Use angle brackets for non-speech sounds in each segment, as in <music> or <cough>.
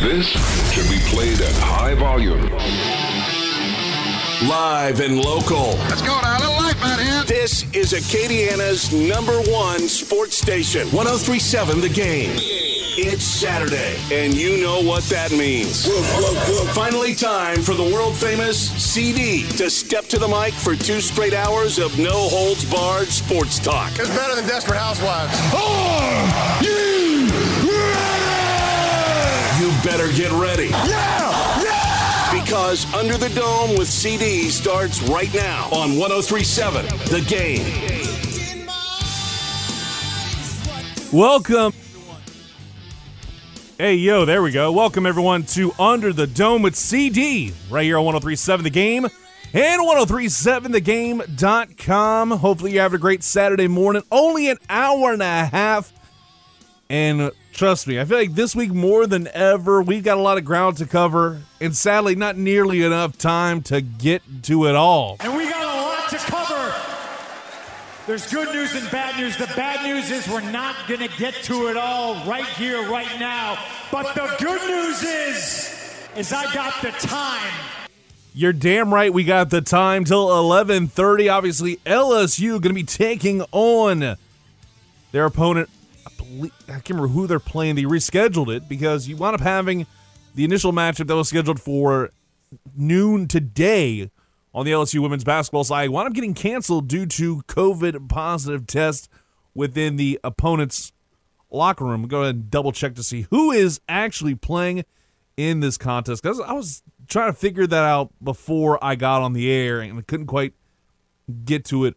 This should be played at high volume. Live and local. Let's go now. A little life out here. This is Acadiana's number one sports station. 1037 The Game. It's Saturday, and you know what that means. Finally, time for the world famous CD to step to the mic for two straight hours of no holds barred sports talk. It's better than Desperate Housewives. Are you better get ready. Yeah! Yeah! Because Under the Dome with CD starts right now on 1037 The Game. Welcome. Hey, yo, there we go. Welcome, everyone, to Under the Dome with CD right here on 1037 The Game and 1037thegame.com. Hopefully, you're having a great Saturday morning. Only an hour and a half. And trust me, I feel like this week more than ever, we've got a lot of ground to cover, and sadly, not nearly enough time to get to it all. And we got a lot to cover. There's good news and bad news. The bad news is we're not going to get to it all right here, right now. But the good news is, is I got the time. You're damn right. We got the time till 11:30. Obviously, LSU going to be taking on their opponent. I, believe, I can't remember who they're playing. They rescheduled it because you wound up having the initial matchup that was scheduled for noon today on the LSU women's basketball side wound up getting canceled due to COVID positive test within the opponent's locker room. Go ahead and double check to see who is actually playing in this contest because I was trying to figure that out before I got on the air and I couldn't quite get to it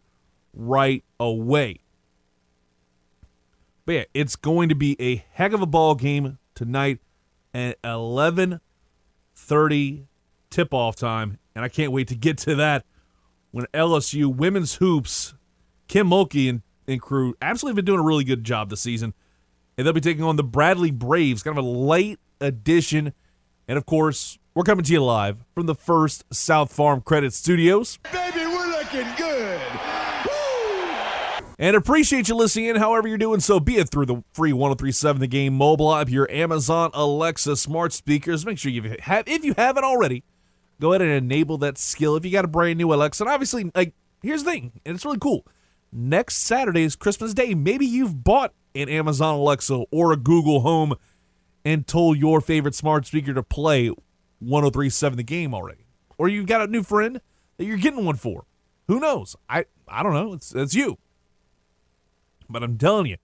right away. But yeah, it's going to be a heck of a ball game tonight at 11:30 tip-off time, and I can't wait to get to that when LSU women's hoops, Kim Mulkey and, and crew absolutely been doing a really good job this season, and they'll be taking on the Bradley Braves, kind of a late edition, and of course we're coming to you live from the first South Farm Credit Studios. Baby, we're looking good. And appreciate you listening in, however you're doing so, be it through the free 1037 The Game mobile app, your Amazon Alexa smart speakers. Make sure you have, if you haven't already, go ahead and enable that skill. If you got a brand new Alexa, and obviously, like, here's the thing, and it's really cool. Next Saturday is Christmas Day. Maybe you've bought an Amazon Alexa or a Google Home and told your favorite smart speaker to play 1037 The Game already. Or you've got a new friend that you're getting one for. Who knows? I I don't know. It's it's you. But I'm telling you,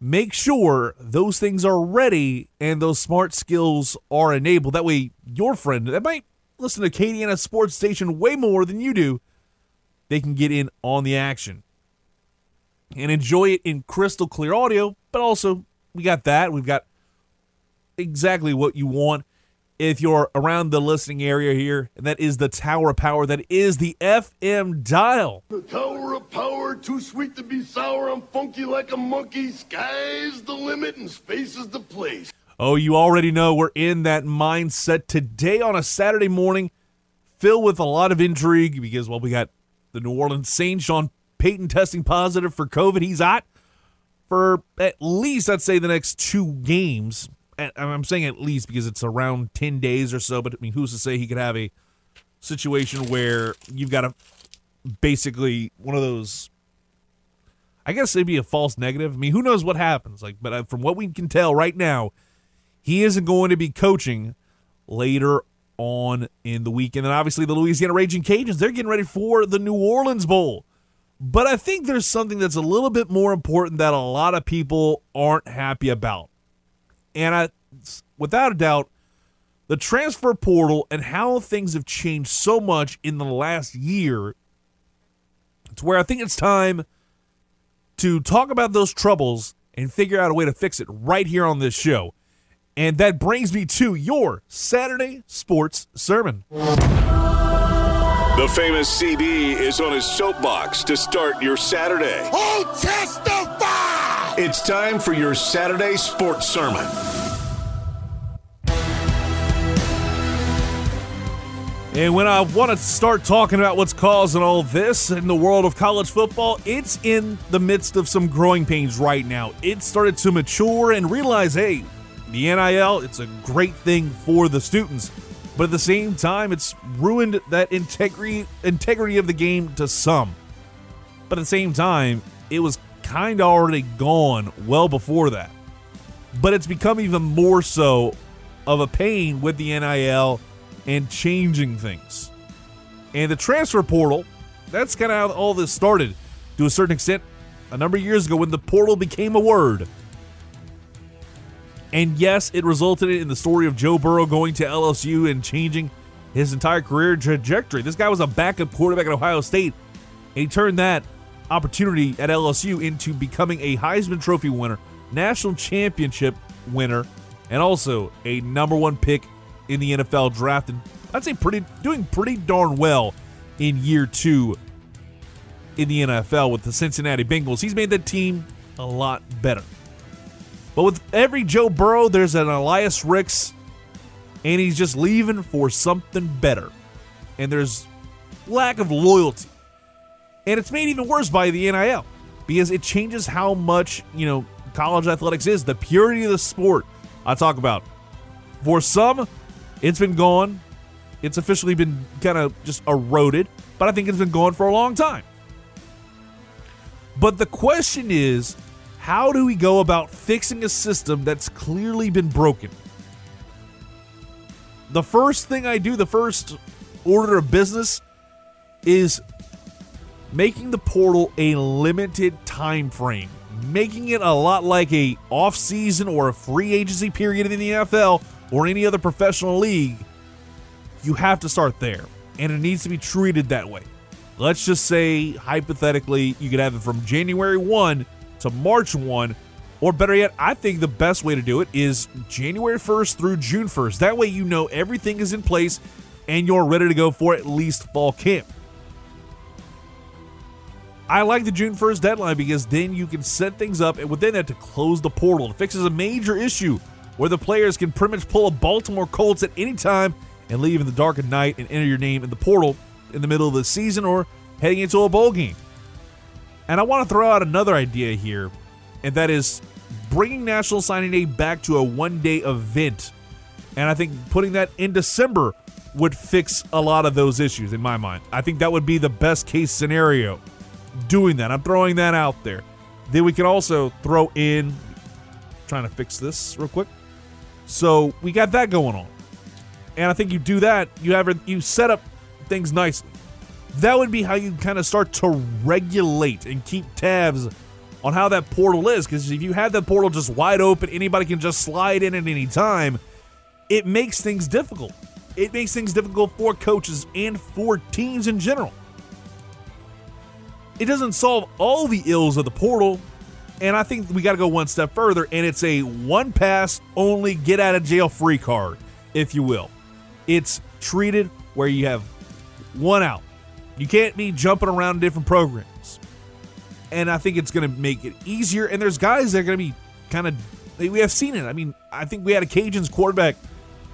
make sure those things are ready and those smart skills are enabled. That way, your friend that might listen to Acadiana Sports Station way more than you do, they can get in on the action and enjoy it in crystal clear audio. But also, we got that. We've got exactly what you want if you're around the listening area here, and that is the Tower of Power. That is the FM dial. The tower of power, too sweet to be sour. I'm funky like a monkey. Sky's the limit and space is the place. Oh, you already know we're in that mindset today on a Saturday morning, filled with a lot of intrigue because, well, we got the New Orleans Saints, Sean Payton testing positive for COVID. He's out for at least, I'd say, the next two games. I'm saying at least because it's around 10 days or so, but I mean, who's to say he could have a situation where you've got a basically one of those I guess it'd be a false negative. I mean, who knows what happens? Like, but uh, from what we can tell right now, he isn't going to be coaching later on in the week. And then obviously the Louisiana Raging Cajuns, they're getting ready for the New Orleans Bowl. But I think there's something that's a little bit more important that a lot of people aren't happy about. And I, without a doubt, the transfer portal and how things have changed so much in the last year. It's where I think it's time to talk about those troubles and figure out a way to fix it right here on this show. And that brings me to your Saturday sports sermon. The famous CD is on his soapbox to start your Saturday. Oh, testify! It's time for your Saturday sports sermon. And when I want to start talking about what's causing all this in the world of college football, it's in the midst of some growing pains right now. It started to mature and realize, hey, the NIL, it's a great thing for the students, but at the same time, it's ruined that integrity integrity of the game to some. But at the same time, it was kind of already gone well before that. But it's become even more so of a pain with the NIL and changing things. And the transfer portal, that's kind of how all this started to a certain extent a number of years ago when the portal became a word. And yes, it resulted in the story of Joe Burrow going to LSU and changing his entire career trajectory. This guy was a backup quarterback at Ohio State, and he turned that opportunity at LSU into becoming a Heisman Trophy winner, national championship winner, and also a number one pick in the NFL draft. And I'd say pretty doing pretty darn well in year two in the NFL with the Cincinnati Bengals. He's made the team a lot better. But with every Joe Burrow, there's an Elias Ricks, and he's just leaving for something better. And there's lack of loyalty. And it's made even worse by the NIL because it changes how much, you know, college athletics is, the purity of the sport I talk about. For some, it's been gone. It's officially been kind of just eroded, but I think it's been gone for a long time. But the question is, how do we go about fixing a system that's clearly been broken? The first thing I do, the first order of business is making the portal a limited time frame, making it a lot like a off-season or a free agency period in the NFL or any other professional league. You have to start there, and it needs to be treated that way. Let's just say hypothetically you could have it from January 1 to March 1 or better yet, I think the best way to do it is January 1st through June 1st. That way you know everything is in place and you're ready to go for at least fall camp. I like the June 1st deadline because then you can set things up and within that to close the portal. It fixes a major issue where the players can pretty much pull a Baltimore Colts at any time and leave in the dark of night and enter your name in the portal in the middle of the season or heading into a bowl game. And I want to throw out another idea here, and that is bringing National Signing Day back to a one day event. And I think putting that in December would fix a lot of those issues in my mind. I think that would be the best case scenario doing that. I'm throwing that out there. Then we can also throw in trying to fix this real quick. So we got that going on. And I think you do that, you have you set up things nicely. That would be how you kind of start to regulate and keep tabs on how that portal is. Because if you have that portal just wide open, anybody can just slide in at any time, it makes things difficult. It makes things difficult for coaches and for teams in general. It doesn't solve all the ills of the portal, and I think we got to go one step further, and it's a one pass only get out of jail free card, if you will. It's treated where you have one out. You can't be jumping around different programs. And I think it's going to make it easier. And there's guys that are going to be kind of, we have seen it. I mean, I think we had a Cajuns quarterback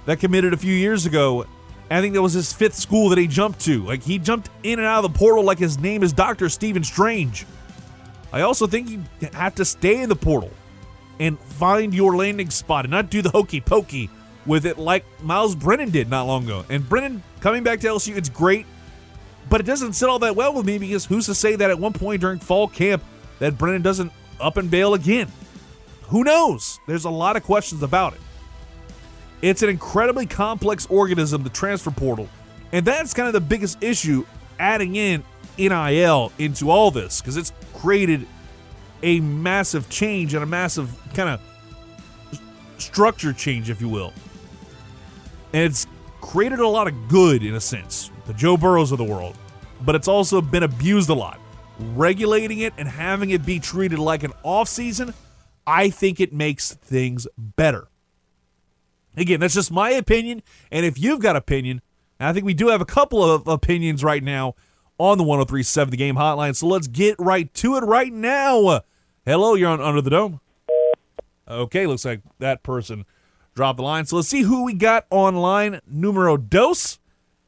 that committed a few years ago. I think that was his fifth school that he jumped to. Like he jumped in and out of the portal like his name is Dr. Stephen Strange. I also think you have to stay in the portal and find your landing spot and not do the hokey pokey with it like Myles Brennan did not long ago. And Brennan coming back to LSU, it's great, but it doesn't sit all that well with me because who's to say that at one point during fall camp that Brennan doesn't up and bail again? Who knows? There's a lot of questions about it. It's an incredibly complex organism, the transfer portal. And that's kind of the biggest issue adding in NIL into all this because it's created a massive change and a massive kind of structure change, if you will. And it's created a lot of good in a sense, the Joe Burrows of the world, but it's also been abused a lot. Regulating it and having it be treated like an off season, I think it makes things better. Again, that's just my opinion. And if you've got opinion, I think we do have a couple of opinions right now on the 1037 The Game Hotline. So let's get right to it right now. Hello, you're on Under the Dome. Okay, looks like that person dropped the line. So let's see who we got online. Numero dos.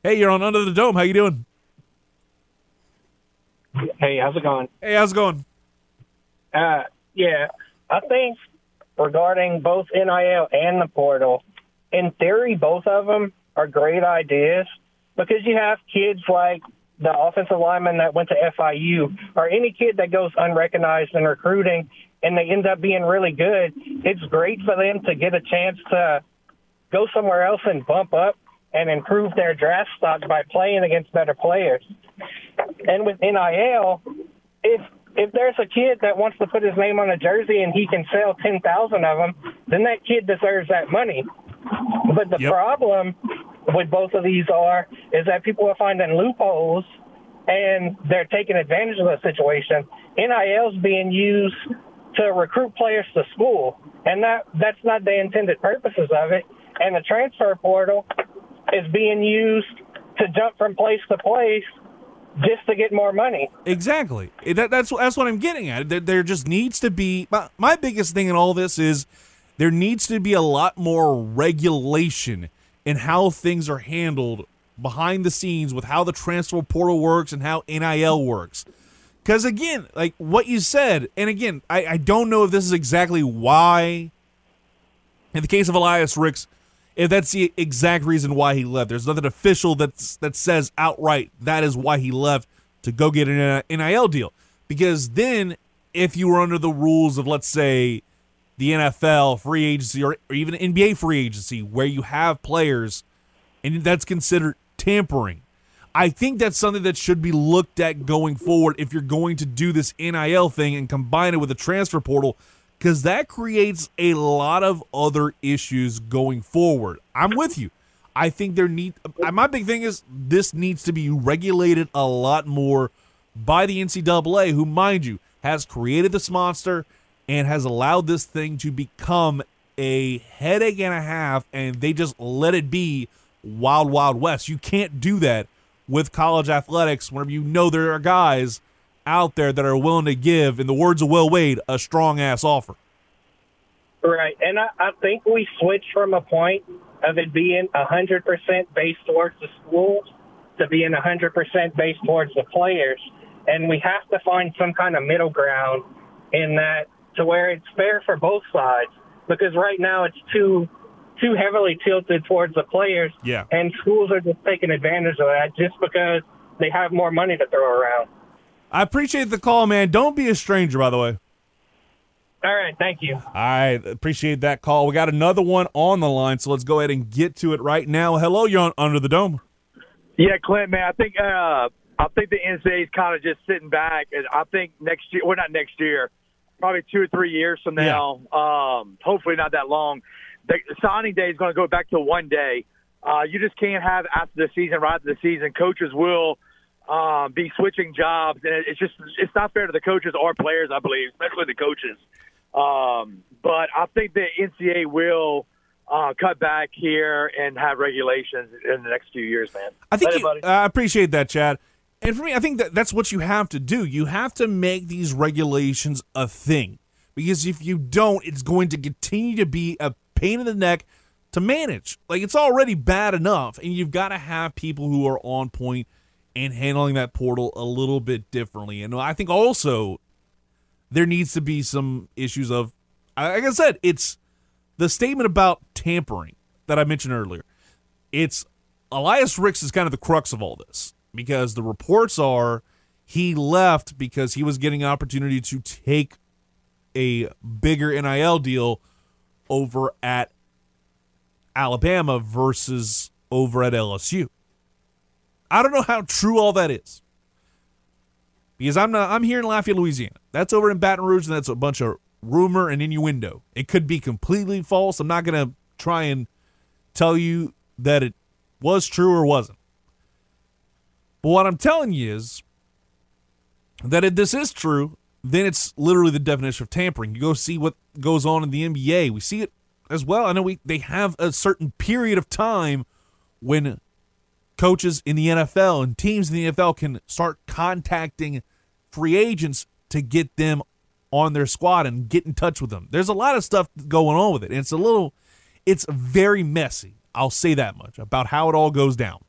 Hey, you're on Under the Dome. How you doing? Hey, how's it going? Hey, how's it going? Uh, yeah, I think regarding both NIL and the portal. In theory, both of them are great ideas because you have kids like the offensive lineman that went to FIU or any kid that goes unrecognized in recruiting and they end up being really good. It's great for them to get a chance to go somewhere else and bump up and improve their draft stock by playing against better players. And with NIL, if if there's a kid that wants to put his name on a jersey and he can sell 10,000 of them, then that kid deserves that money. But the Yep. problem with both of these are is that people are finding loopholes and they're taking advantage of the situation. NIL is being used to recruit players to school, and that that's not the intended purposes of it. And the transfer portal is being used to jump from place to place just to get more money. Exactly. That, that's that's what I'm getting at. There, there just needs to be my, my biggest thing in all this is there needs to be a lot more regulation in how things are handled behind the scenes with how the transfer portal works and how NIL works. Because again, like what you said, and again, I, I don't know if this is exactly why. In the case of Elias Ricks, if that's the exact reason why he left, there's nothing official that's that says outright that is why he left to go get an NIL deal. Because then, if you were under the rules of let's say the NFL free agency or, or even NBA free agency, where you have players and that's considered tampering. I think that's something that should be looked at going forward if you're going to do this NIL thing and combine it with the transfer portal because that creates a lot of other issues going forward. I'm with you. I think there need uh, my big thing is this needs to be regulated a lot more by the NCAA, who, mind you, has created this monster and has allowed this thing to become a headache and a half, and they just let it be wild, wild west. You can't do that with college athletics whenever you know there are guys out there that are willing to give, in the words of Will Wade, a strong ass offer. Right. And I, I think we switched from a point of it being 100% based towards the schools to being 100% based towards the players. And we have to find some kind of middle ground in that to where it's fair for both sides. Because right now it's too too heavily tilted towards the players. Yeah. And schools are just taking advantage of that just because they have more money to throw around. I appreciate the call, man. Don't be a stranger, by the way. All right, thank you. I appreciate that call. We got another one on the line, so let's go ahead and get to it right now. Hello, you're on Under the Dome. Yeah, Clint, man, I think uh, I think the NCAA is kind of just sitting back, and I think next year, well, not next year, probably two or three years from now, um, hopefully not that long, the signing day is going to go back to one day. Uh, you just can't have after the season, right after the season, coaches will um, be switching jobs, and it's just it's not fair to the coaches or players, I believe, especially the coaches. Um, but I think the NCAA will uh, cut back here and have regulations in the next few years, man. I think you. I appreciate that, Chad. And for me, I think that that's what you have to do. You have to make these regulations a thing because if you don't, it's going to continue to be a pain in the neck to manage. Like it's already bad enough, and you've got to have people who are on point and handling that portal a little bit differently. And I think also there needs to be some issues of, like I said, it's the statement about tampering that I mentioned earlier. It's Elias Ricks is kind of the crux of all this because the reports are he left because he was getting an opportunity to take a bigger NIL deal over at Alabama versus over at LSU. I don't know how true all that is. Because I'm not I'm here in Lafayette, Louisiana. That's over in Baton Rouge, and that's a bunch of rumor and innuendo. It could be completely false. I'm not gonna try and tell you that it was true or wasn't. But what I'm telling you is that if this is true, then it's literally the definition of tampering. You go see what goes on in the NBA. We see it as well. I know we they have a certain period of time when coaches in the NFL and teams in the NFL can start contacting free agents to get them on their squad and get in touch with them. There's a lot of stuff going on with it. And it's a little it's very messy. I'll say that much about how it all goes down.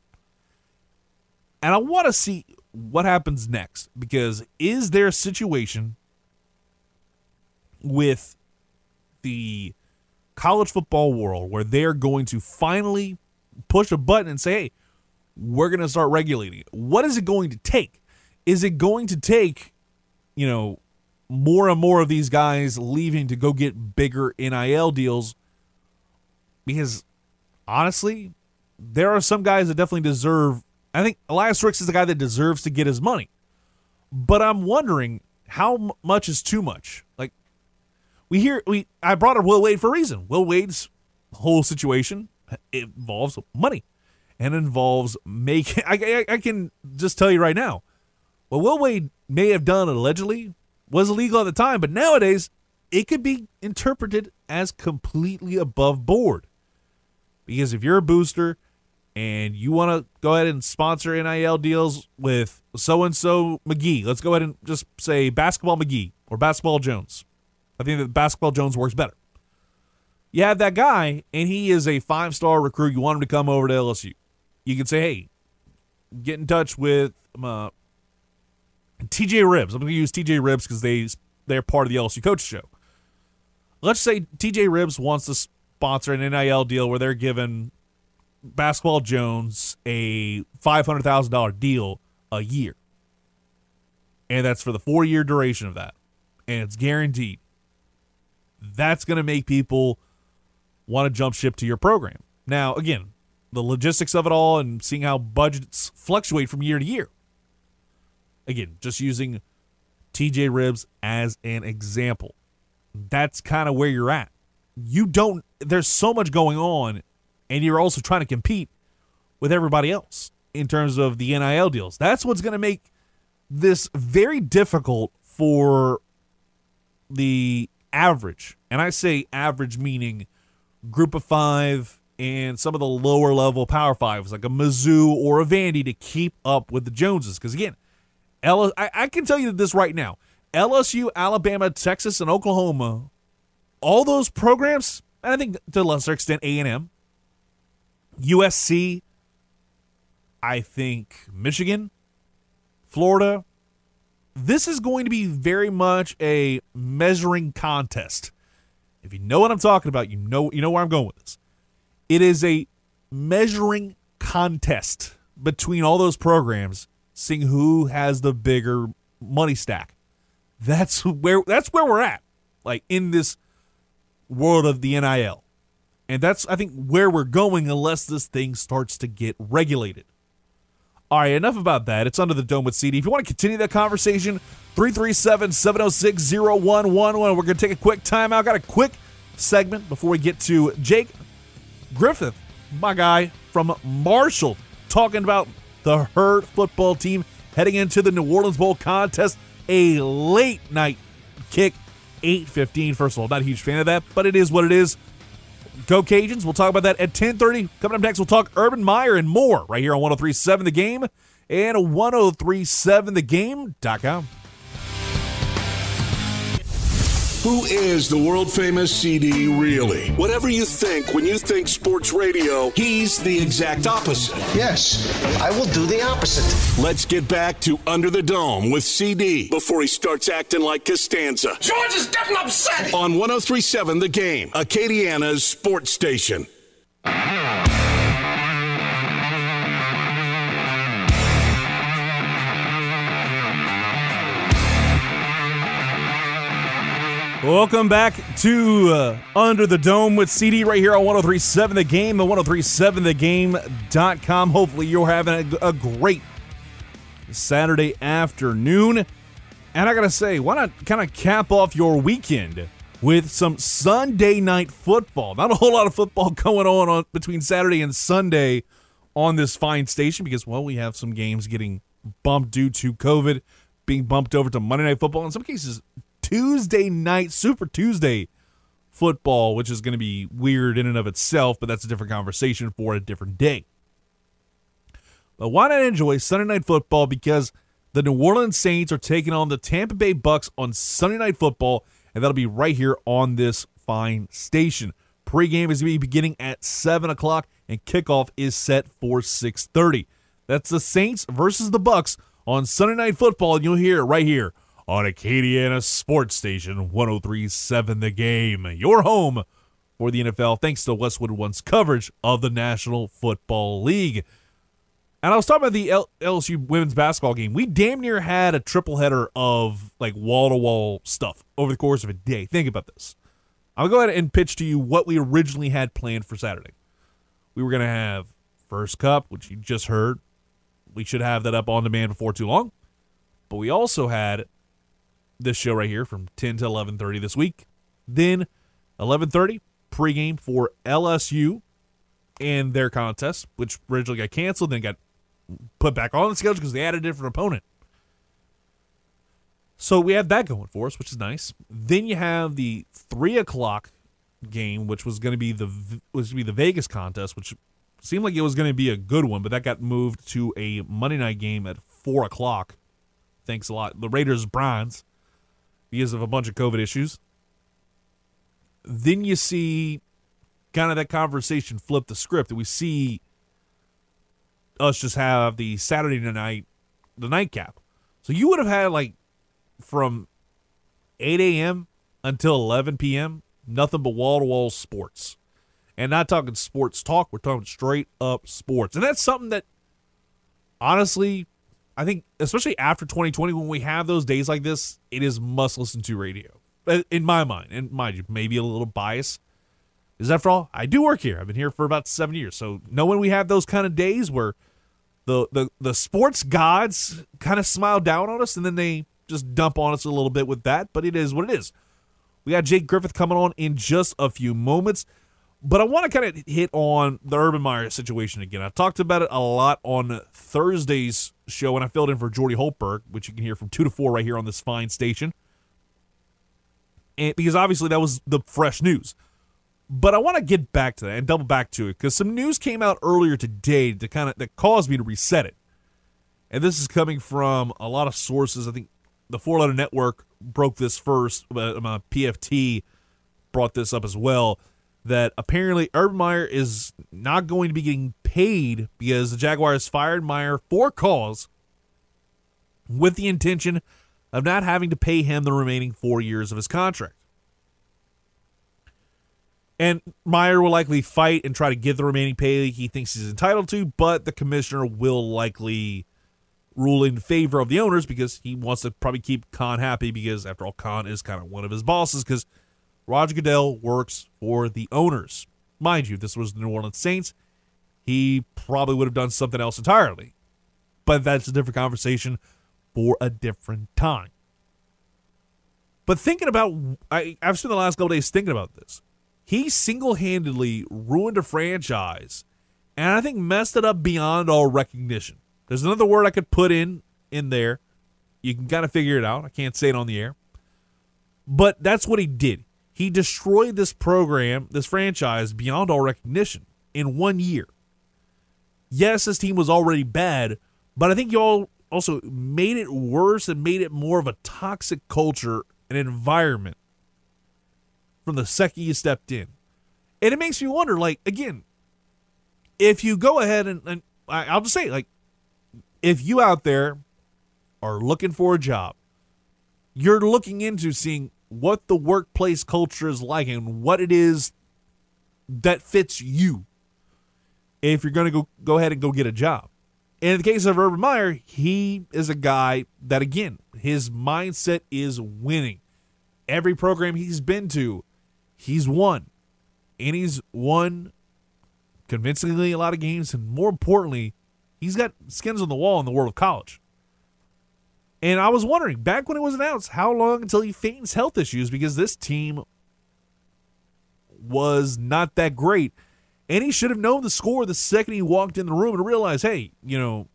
And I want to see what happens next because is there a situation with the college football world where they're going to finally push a button and say, hey, we're going to start regulating. What is it going to take? Is it going to take, you know, more and more of these guys leaving to go get bigger NIL deals? Because honestly, there are some guys that definitely deserve. I think Elias Ricks is the guy that deserves to get his money. But I'm wondering how much is too much? Like, we hear we I brought up Will Wade for a reason. Will Wade's whole situation involves money and involves making. <laughs> I, I, can just tell you right now, what Will Wade may have done allegedly was illegal at the time, but nowadays it could be interpreted as completely above board. Because if you're a booster and you want to go ahead and sponsor NIL deals with so and so McGee, let's go ahead and just say basketball McGee or basketball Jones. I think that basketball Jones works better. You have that guy, and he is a five star recruit. You want him to come over to LSU. You can say, hey, get in touch with uh, TJ Ribs. I'm going to use TJ Ribs because they they're part of the LSU coach show. Let's say TJ Ribs wants to sponsor an NIL deal where they're giving Basketball Jones a five hundred thousand dollar deal a year, and that's for the four year duration of that, and it's guaranteed. That's going to make people want to jump ship to your program. Now, again, the logistics of it all and seeing how budgets fluctuate from year to year. Again, just using TJ Ribs as an example. That's kind of where you're at. You don't, there's so much going on, and you're also trying to compete with everybody else in terms of the NIL deals. That's what's going to make this very difficult for the average. And I say average meaning group of five and some of the lower level power fives like a Mizzou or a Vandy to keep up with the Joneses. Because again, L- I, I can tell you this right now LSU, Alabama, Texas, and Oklahoma, all those programs, and I think to a lesser extent A&M, USC, I think Michigan, Florida, this is going to be very much a measuring contest. If you know what I'm talking about, you know you know where I'm going with this. It is a measuring contest between all those programs, seeing who has the bigger money stack. That's where that's where we're at. Like in this world of the NIL. And that's I think where we're going unless this thing starts to get regulated. All right, enough about that. It's under the dome with CD. If you want to continue that conversation, 337 706 0111. We're going to take a quick timeout. Got a quick segment before we get to Jake Griffith, my guy from Marshall, talking about the Herd football team heading into the New Orleans Bowl contest. A late night kick, 8:15. First of all, not a huge fan of that, but it is what it is. Go Cajuns. We'll talk about that at 10:30. Coming up next, we'll talk Urban Meyer and more right here on 1037 The Game and 1037thegame.com. Who is the world famous CD really? Whatever you think when you think sports radio, he's the exact opposite. Yes, I will do the opposite. Let's get back to Under the Dome with CD before he starts acting like Costanza. George is getting upset. On 1037 The Game, Acadiana's sports station. Welcome back to uh, Under the Dome with CD right here on 1037 The Game, the 1037thegame.com. Hopefully, you're having a, a great Saturday afternoon. And I got to say, why not kind of cap off your weekend with some Sunday night football? Not a whole lot of football <laughs> going on, on between Saturday and Sunday on this fine station because, well, we have some games getting bumped due to COVID, being bumped over to Monday Night Football. In some cases, Tuesday night, Super Tuesday football, which is going to be weird in and of itself, but that's a different conversation for a different day. But why not enjoy Sunday night football? Because the New Orleans Saints are taking on the Tampa Bay Bucks on Sunday night football, and that'll be right here on this fine station. Pre-game is going to be beginning at seven o'clock, and kickoff is set for six thirty. That's the Saints versus the Bucks on Sunday night football, and you'll hear it right here on Acadiana Sports Station 1037 The Game, your home for the NFL, thanks to Westwood One's coverage of the National Football League. And I was talking about the L- LSU women's basketball game. We damn near had a triple header of like wall to wall stuff over the course of a day. Think about this. I'll go ahead and pitch to you what we originally had planned for Saturday. We were going to have First Cup, which you just heard. We should have that up on demand before too long. But we also had this show right here from 10 to 11:30 this week. Then 11:30 pregame for LSU and their contest, which originally got canceled, then got put back on the schedule because they had a different opponent. So we have that going for us, which is nice. Then you have the three o'clock game, which was going to be the was to be the Vegas contest, which seemed like it was going to be a good one, but that got moved to a Monday night game at four o'clock. Thanks a lot. The Raiders Browns because of a bunch of COVID issues. Then you see kind of that conversation flip the script, and we see us just have the Saturday night, the nightcap. So you would have had like from 8 a.m. until 11 p.m. nothing but wall to wall sports, and not talking sports talk. We're talking straight up sports, and that's something that honestly, I think, especially after 2020, when we have those days like this, it is must listen to radio. Uh, In my mind, and mind you, maybe a little bias. is after all, I do work here. I've been here for about seven years. So knowing we have those kind of days where the the, the sports gods kind of smile down on us and then they just dump on us a little bit with that, but it is what it is. We got Jake Griffith coming on in just a few moments. But I want to kind of hit on the Urban Meyer situation again. I talked about it a lot on Thursday's show, and I filled in for Jordy Holtberg, which you can hear from 2 to 4 right here on this fine station. And because obviously that was the fresh news. But I want to get back to that and double back to it because some news came out earlier today to kind of that caused me to reset it. And this is coming from a lot of sources. I think the Four Letter Network broke this first. But uh, PFT brought this up as well. That apparently Urban Meyer is not going to be getting paid because the Jaguars fired Meyer for cause with the intention of not having to pay him the remaining four years of his contract. And Meyer will likely fight and try to get the remaining pay he thinks he's entitled to, but the commissioner will likely rule in favor of the owners because he wants to probably keep Khan happy because, after all, Khan is kind of one of his bosses because Roger Goodell works for the owners. Mind you, this was the New Orleans Saints. He probably would have done something else entirely, but that's a different conversation for a different time. But thinking about, I, I've spent the last couple days thinking about this he single-handedly ruined a franchise and i think messed it up beyond all recognition there's another word i could put in in there you can kind of figure it out i can't say it on the air but that's what he did he destroyed this program this franchise beyond all recognition in one year yes this team was already bad but i think y'all also made it worse and made it more of a toxic culture and environment from the second you stepped in. And it makes me wonder, like, again, if you go ahead and, and I, I'll just say, like, if you out there are looking for a job, you're looking into seeing what the workplace culture is like and what it is that fits you. If you're going to go go ahead and go get a job. And in the case of Urban Meyer, he is a guy that again, his mindset is winning. Every program he's been to, he's won. And he's won convincingly a lot of games. And more importantly, he's got skins on the wall in the world of college. And I was wondering, back when it was announced, how long until he feigns health issues because this team was not that great. And he should have known the score the second he walked in the room and realized, hey, you know,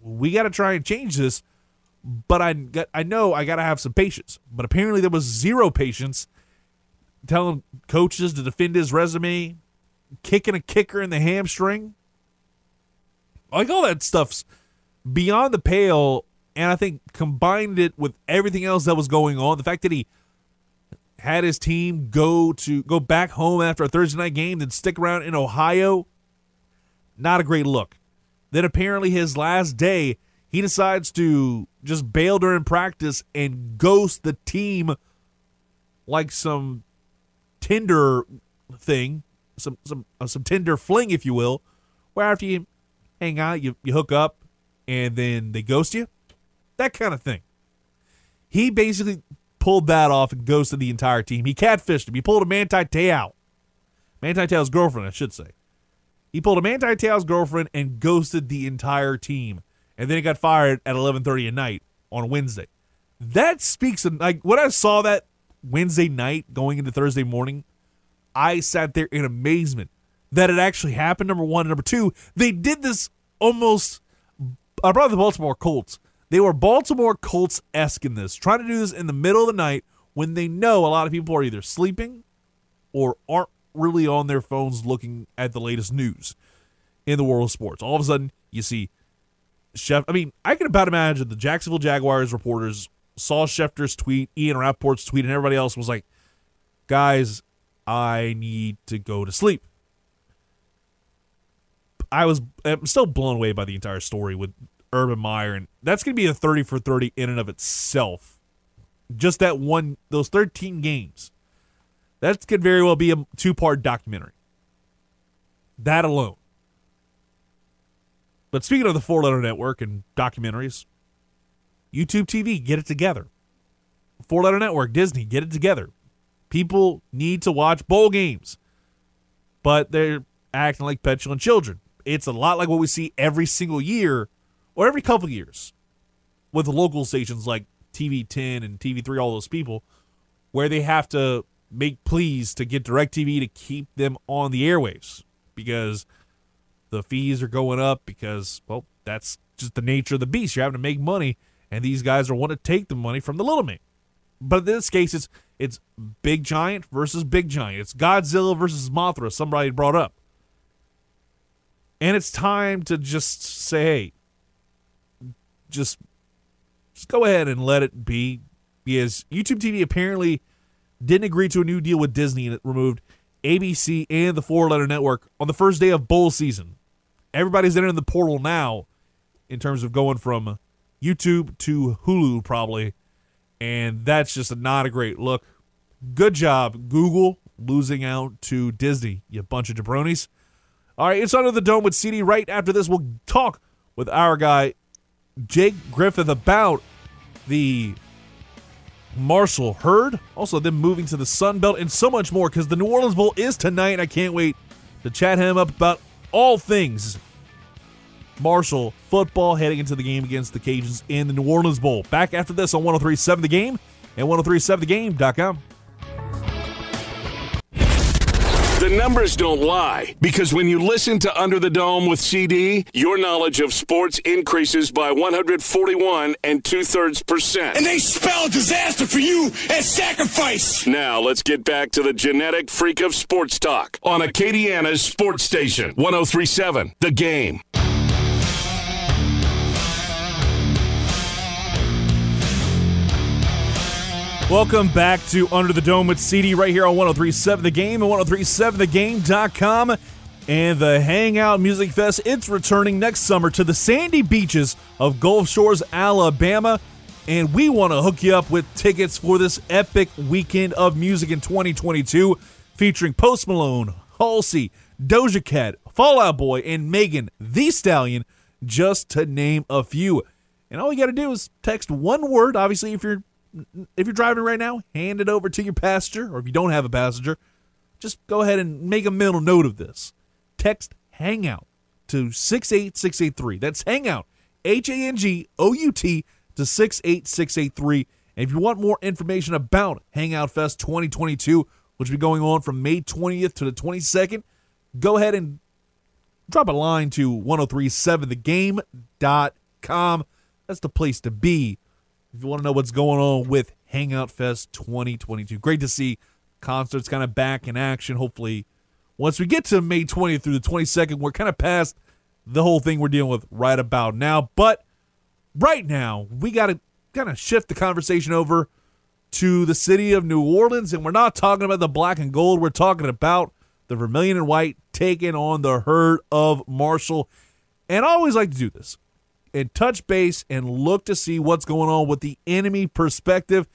we got to try and change this. But I got, I know I got to have some patience. But apparently there was zero patience telling coaches to defend his resume, kicking a kicker in the hamstring. Like all that stuff's beyond the pale. And I think combined it with everything else that was going on, the fact that he had his team go to go back home after a Thursday night game, then stick around in Ohio, not a great look. Then apparently his last day, he decides to just bail during practice and ghost the team like some Tinder thing, some some uh, some Tinder fling, if you will, where after you hang out, you, you hook up, and then they ghost you, that kind of thing. He basically pulled that off and ghosted the entire team. He catfished him. He pulled a Manti Te'o, Manti girlfriend, I should say. He pulled a Manti girlfriend and ghosted the entire team, and then he got fired at 11:30 at night on Wednesday. That speaks of like when I saw that Wednesday night going into Thursday morning, I sat there in amazement that it actually happened. Number one, number two, they did this almost. I brought the Baltimore Colts. They were Baltimore Colts esque in this, trying to do this in the middle of the night when they know a lot of people are either sleeping or aren't really on their phones looking at the latest news in the world of sports. All of a sudden, you see Chef. I mean, I can about imagine the Jacksonville Jaguars reporters saw Schefter's tweet, Ian Rapoport's tweet, and everybody else was like, guys, I need to go to sleep. I was I'm still blown away by the entire story with Urban Meyer, and that's going to be a 30 for 30 in and of itself. Just that one, those 13 games. That could very well be a two part documentary. That alone. But speaking of the four letter network and documentaries, YouTube TV, get it together. Four letter network, Disney, get it together. People need to watch bowl games, but they're acting like petulant children. It's a lot like what we see every single year or every couple years with local stations like TV 10 and TV 3, all those people, where they have to make pleas to get DirecTV to keep them on the airwaves because the fees are going up because, well, that's just the nature of the beast. You're having to make money, and these guys are wanting to take the money from the little man. But in this case, it's it's big giant versus big giant. It's Godzilla versus Mothra. Somebody brought up, and it's time to just say, hey, just just go ahead and let it be, because YouTube TV apparently didn't agree to a new deal with Disney and it removed ABC and the four letter network on the first day of bowl season. Everybody's entering the portal now in terms of going from YouTube to Hulu, probably. And that's just not a great look. Good job, Google, losing out to Disney, you bunch of jabronis. All right, it's under the dome with CD. Right after this, we'll talk with our guy, Jake Griffith, about the Marshall Herd, also them moving to the Sun Belt, and so much more because the New Orleans Bowl is tonight. I can't wait to chat him up about all things Marshall football heading into the game against the Cajuns in the New Orleans Bowl. Back after this on 1037 The Game and 1037thegame.com. numbers don't lie because when you listen to Under the Dome with CD, your knowledge of sports increases by 141 and two thirds percent. And they spell disaster for you as sacrifice. Now let's get back to the genetic freak of sports talk on Acadiana's sports station 1037 The Game. Welcome back to Under the Dome with CD right here on 1037 The Game and 1037thegame.com. And the Hangout Music Fest, it's returning next summer to the sandy beaches of Gulf Shores, Alabama. And we want to hook you up with tickets for this epic weekend of music in 2022 featuring Post Malone, Halsey, Doja Cat, Fall Out Boy, and Megan Thee Stallion, just to name a few. And all you got to do is text one word, obviously, if you're if you're driving right now, hand it over to your passenger, or if you don't have a passenger, just go ahead and make a mental note of this. Text Hangout to 68683. That's Hangout, H A N G O U T, to 68683. And if you want more information about Hangout Fest 2022, which will be going on from May 20th to the 22nd, go ahead and drop a line to 1037thegame.com. That's the place to be if you want to know what's going on with Hangout Fest 2022. Great to see concerts kind of back in action. Hopefully, once we get to May 20th through the 22nd, we're kind of past the whole thing we're dealing with right about now. But right now, we got to kind of shift the conversation over to the city of New Orleans. And we're not talking about the black and gold, we're talking about the vermilion and white taking on the herd of Marshall. And I always like to do this. And touch base and look to see what's going on with the enemy perspective.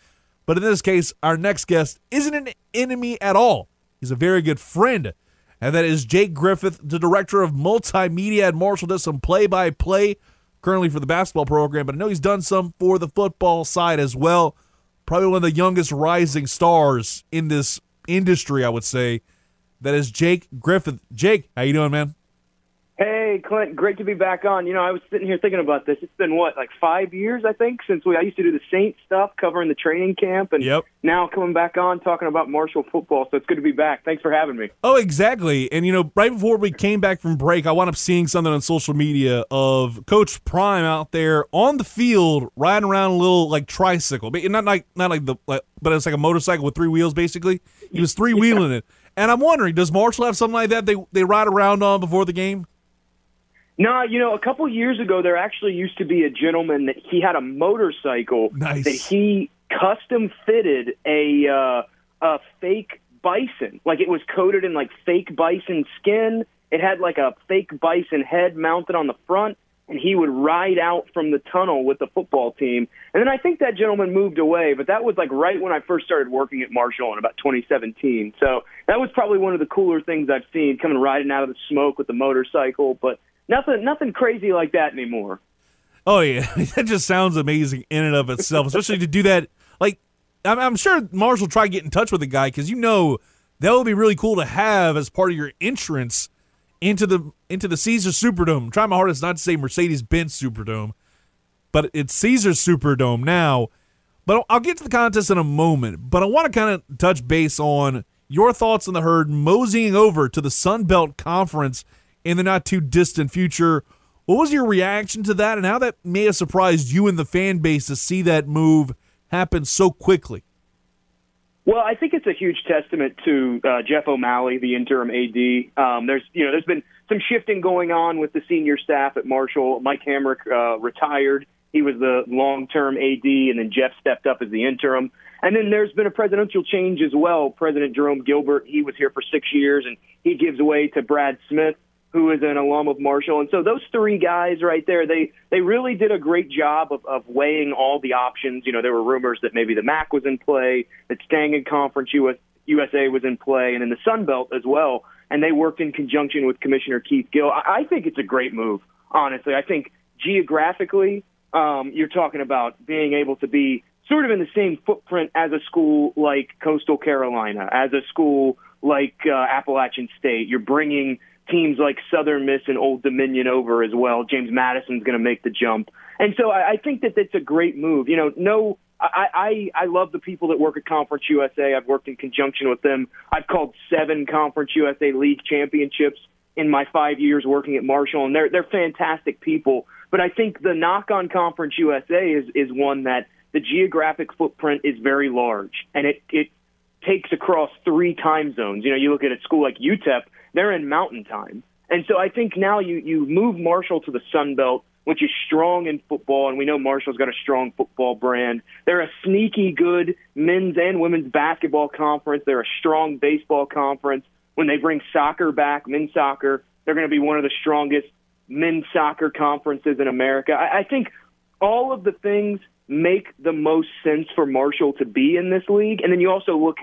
But in this case, our next guest isn't an enemy at all. He's a very good friend. And that is Jake Griffith, the director of multimedia at Marshall, does some play by play currently for the basketball program, but I know he's done some for the football side as well. Probably one of the youngest rising stars in this industry, I would say. That is Jake Griffith. Jake, how you doing, man? Hey, Clint, great to be back on. You know, I was sitting here thinking about this. It's been what, like five years, I think, since we I used to do the Saint stuff, covering the training camp, and yep. now coming back on talking about Marshall football. So it's good to be back. Thanks for having me. Oh, exactly. And you know, right before we came back from break, I wound up seeing something on social media of Coach Prime out there on the field riding around a little like tricycle, but not like not like the, like, but it's like a motorcycle with three wheels. Basically, he was three <laughs> wheeling yeah. it. And I'm wondering, does Marshall have something like that they they ride around on before the game? No, you know, a couple years ago, there actually used to be a gentleman that he had a motorcycle nice. that he custom fitted a uh, a fake bison, like it was coated in like fake bison skin. It had like a fake bison head mounted on the front, and he would ride out from the tunnel with the football team. And then I think that gentleman moved away, but that was like right when I first started working at Marshall in about 2017. So that was probably one of the cooler things I've seen coming riding out of the smoke with the motorcycle. But Nothing, nothing crazy like that anymore. Oh yeah, <laughs> that just sounds amazing in and of itself, especially to do that. Like, I'm, I'm sure Marshall try to get in touch with the guy because you know that would be really cool to have as part of your entrance into the into the Caesar Superdome. Trying my hardest not to say Mercedes Benz Superdome, but it's Caesar Superdome now. But I'll get to the contest in a moment. But I want to kind of touch base on your thoughts on the herd moseying over to the Sun Belt Conference in the not too distant future. What was your reaction to that, and how that may have surprised you and the fan base to see that move happen so quickly? Well, I think it's a huge testament to uh, Jeff O'Malley, the interim AD. Um, there's, you know, there's been some shifting going on with the senior staff at Marshall. Mike Hamrick uh, retired; he was the long-term AD, and then Jeff stepped up as the interim. And then there's been a presidential change as well. President Jerome Gilbert, he was here for six years, and he gives way to Brad Smith who is an alum of Marshall. And so those three guys right there, they they really did a great job of, of weighing all the options. You know, there were rumors that maybe the MAC was in play, that staying in Conference US, USA was in play, and in the Sun Belt as well. And they worked in conjunction with Commissioner Keith Gill. I, I think it's a great move, honestly. I think geographically, um, you're talking about being able to be sort of in the same footprint as a school like Coastal Carolina, as a school like uh, Appalachian State. You're bringing teams like Southern Miss and Old Dominion over as well. James Madison's going to make the jump, and so I, I think that that's a great move. You know, no. I, I I love the people that work at Conference USA. I've worked in conjunction with them. I've called seven Conference USA League championships in my five years working at Marshall, and they're they're fantastic people. But I think the knock on Conference USA is is one that the geographic footprint is very large, and it it takes across three time zones. You know, you look at a school like UTEP, they're in mountain time. And so I think now you, you move Marshall to the Sun Belt, which is strong in football, and we know Marshall's got a strong football brand. They're a sneaky good men's and women's basketball conference. They're a strong baseball conference. When they bring soccer back, men's soccer, they're going to be one of the strongest men's soccer conferences in America. I, I think all of the things make the most sense for Marshall to be in this league. And then you also look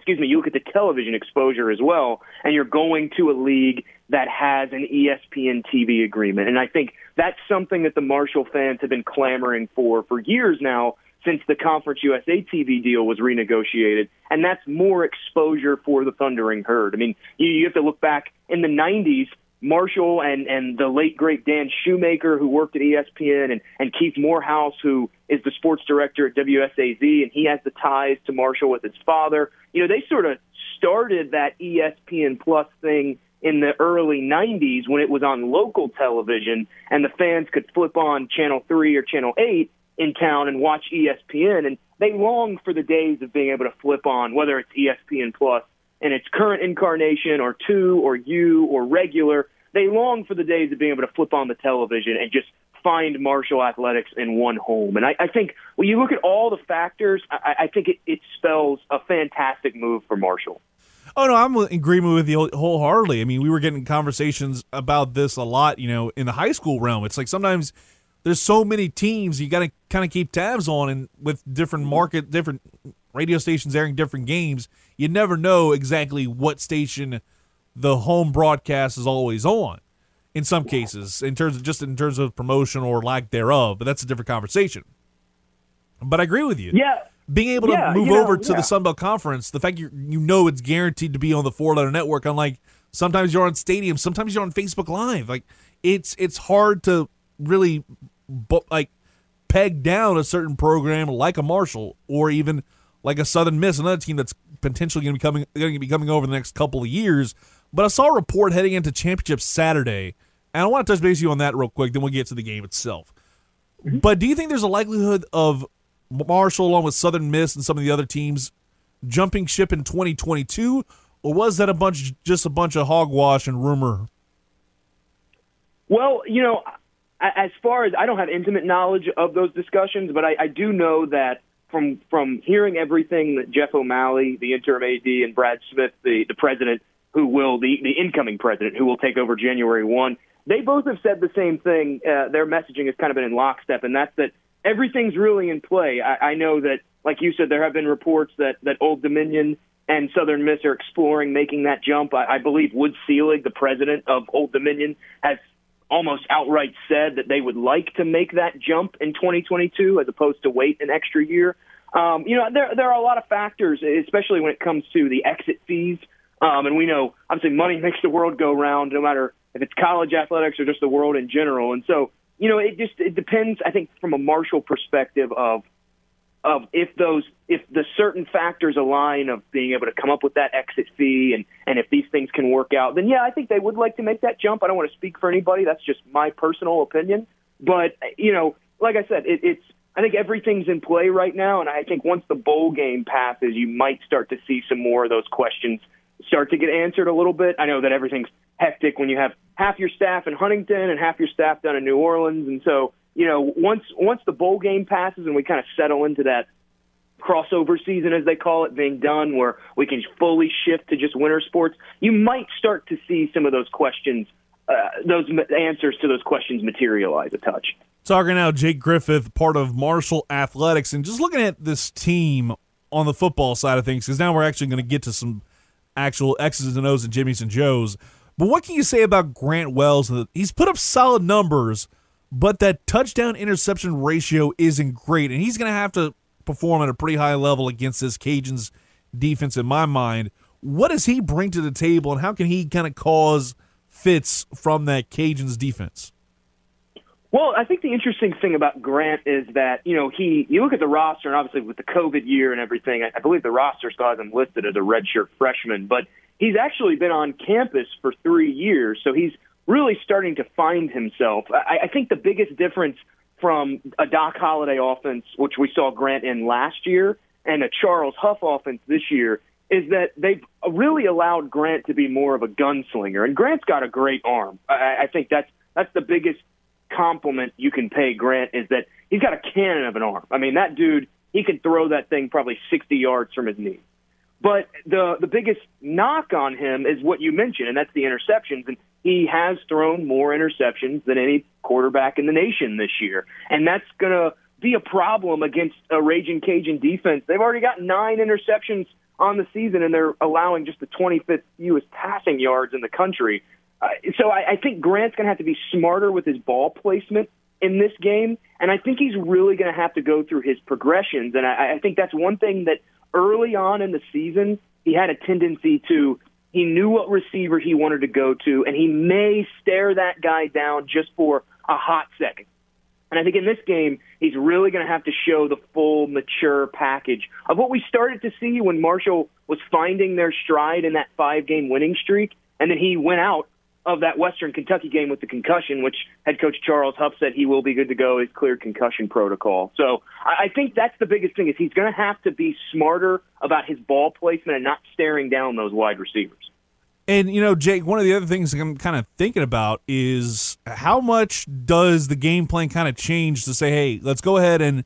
excuse me, you look at the television exposure as well, and you're going to a league that has an ESPN TV agreement. And I think that's something that the Marshall fans have been clamoring for for years now since the Conference USA TV deal was renegotiated. And that's more exposure for the Thundering Herd. I mean, you, you have to look back in the 90s. Marshall and and the late great Dan Shoemaker, who worked at ESPN, and and Keith Morehouse, who is the sports director at WSAZ, and he has the ties to Marshall with his father. You know, they sort of started that ESPN Plus thing in the early 90s when it was on local television, and the fans could flip on Channel 3 or Channel 8 in town and watch ESPN, and they long for the days of being able to flip on, whether it's ESPN Plus in its current incarnation or two or you or regular. They long for the days of being able to flip on the television and just find Marshall Athletics in one home. And I, I think when you look at all the factors, I, I think it, it spells a fantastic move for Marshall. Oh no, I'm in agreement with you wholeheartedly. I mean, we were getting conversations about this a lot, you know, in the high school realm. It's like sometimes there's so many teams you got to kind of keep tabs on, and with different market, different radio stations airing different games, you never know exactly what station the home broadcast is always on. In some cases, in terms of just in terms of promotion or lack thereof, but that's a different conversation. But I agree with you. Yeah. Being able to Yeah, move you know, over to yeah. the Sun Belt Conference, the fact you you know it's guaranteed to be on the four letter network, unlike sometimes you're on Stadium, sometimes you're on Facebook Live. Like it's it's hard to really like peg down a certain program like a Marshall or even like a Southern Miss, another team that's potentially going to be coming going to be coming over the next couple of years. But I saw a report heading into championship Saturday, and I want to touch base with you on that real quick. Then we'll get to the game itself. Mm-hmm. But do you think there's a likelihood of Marshall, along with Southern Miss and some of the other teams, jumping ship in 2022, or was that a bunch just a bunch of hogwash and rumor? Well, you know, as far as I don't have intimate knowledge of those discussions, but I, I do know that from from hearing everything that Jeff O'Malley, the interim AD, and Brad Smith, the the president, who will the the incoming president, who will take over January one, they both have said the same thing. Uh, their messaging has kind of been in lockstep, and that's that everything's really in play. I, I know that, like you said, there have been reports that that Old Dominion and Southern Miss are exploring making that jump. I, I believe Wood Selig, the president of Old Dominion, has almost outright said that they would like to make that jump in 2022 as opposed to wait an extra year. Um, you know, there there are a lot of factors, especially when it comes to the exit fees. Um, and we know, obviously, money <laughs> makes the world go round, no matter if it's college athletics or just the world in general. And so, you know, it just it depends. I think from a Marshall perspective of of if those if the certain factors align of being able to come up with that exit fee and and if these things can work out then yeah I think they would like to make that jump. I don't want to speak for anybody. That's just my personal opinion. But you know like I said it, it's I think everything's in play right now. And I think once the bowl game passes you might start to see some more of those questions start to get answered a little bit. I know that everything's hectic when you have half your staff in Huntington and half your staff down in New Orleans. And so you know, once once the bowl game passes and we kind of settle into that crossover season, as they call it, being done, where we can fully shift to just winter sports, you might start to see some of those questions, uh, those answers to those questions materialize a touch. Talking now, Jake Griffith, part of Marshall Athletics, and just looking at this team on the football side of things, because now we're actually going to get to some actual X's and O's and Jimmys and Joes. But what can you say about Grant Wells? He's put up solid numbers, but that touchdown interception ratio isn't great, and he's going to have to perform at a pretty high level against this Cajuns defense, in my mind. What does he bring to the table, and how can he kind of cause fits from that Cajuns defense? Well, I think the interesting thing about Grant is that, you know, he, you look at the roster, and obviously with the COVID year and everything, I, I believe the roster still has him listed as a redshirt freshman, but he's actually been on campus for three years, so he's really starting to find himself. I, I think the biggest difference from a Doc Holliday offense, which we saw Grant in last year, and a Charles Huff offense this year, is that they've really allowed Grant to be more of a gunslinger. And Grant's got a great arm. I, I think that's that's the biggest compliment you can pay Grant is that he's got a cannon of an arm. I mean, that dude, he can throw that thing probably 60 yards from his knee. But the the biggest knock on him is what you mentioned, and that's the interceptions. And he has thrown more interceptions than any quarterback in the nation this year, and that's going to be a problem against a raging Cajun defense. They've already got nine interceptions on the season, and they're allowing just the 25th fewest passing yards in the country. Uh, so I, I think Grant's going to have to be smarter with his ball placement in this game, and I think he's really going to have to go through his progressions. And I, I think that's one thing that early on in the season he had a tendency to. He knew what receiver he wanted to go to, and he may stare that guy down just for a hot second. And I think in this game, he's really going to have to show the full, mature package of what we started to see when Marshall was finding their stride in that five game winning streak. And then he went out of that Western Kentucky game with the concussion, which head coach Charles Huff said he will be good to go. He's cleared concussion protocol. So I I think that's the biggest thing is he's going to have to be smarter about his ball placement and not staring down those wide receivers. And you know, Jake, one of the other things I'm kind of thinking about is how much does the game plan kind of change to say, hey, let's go ahead and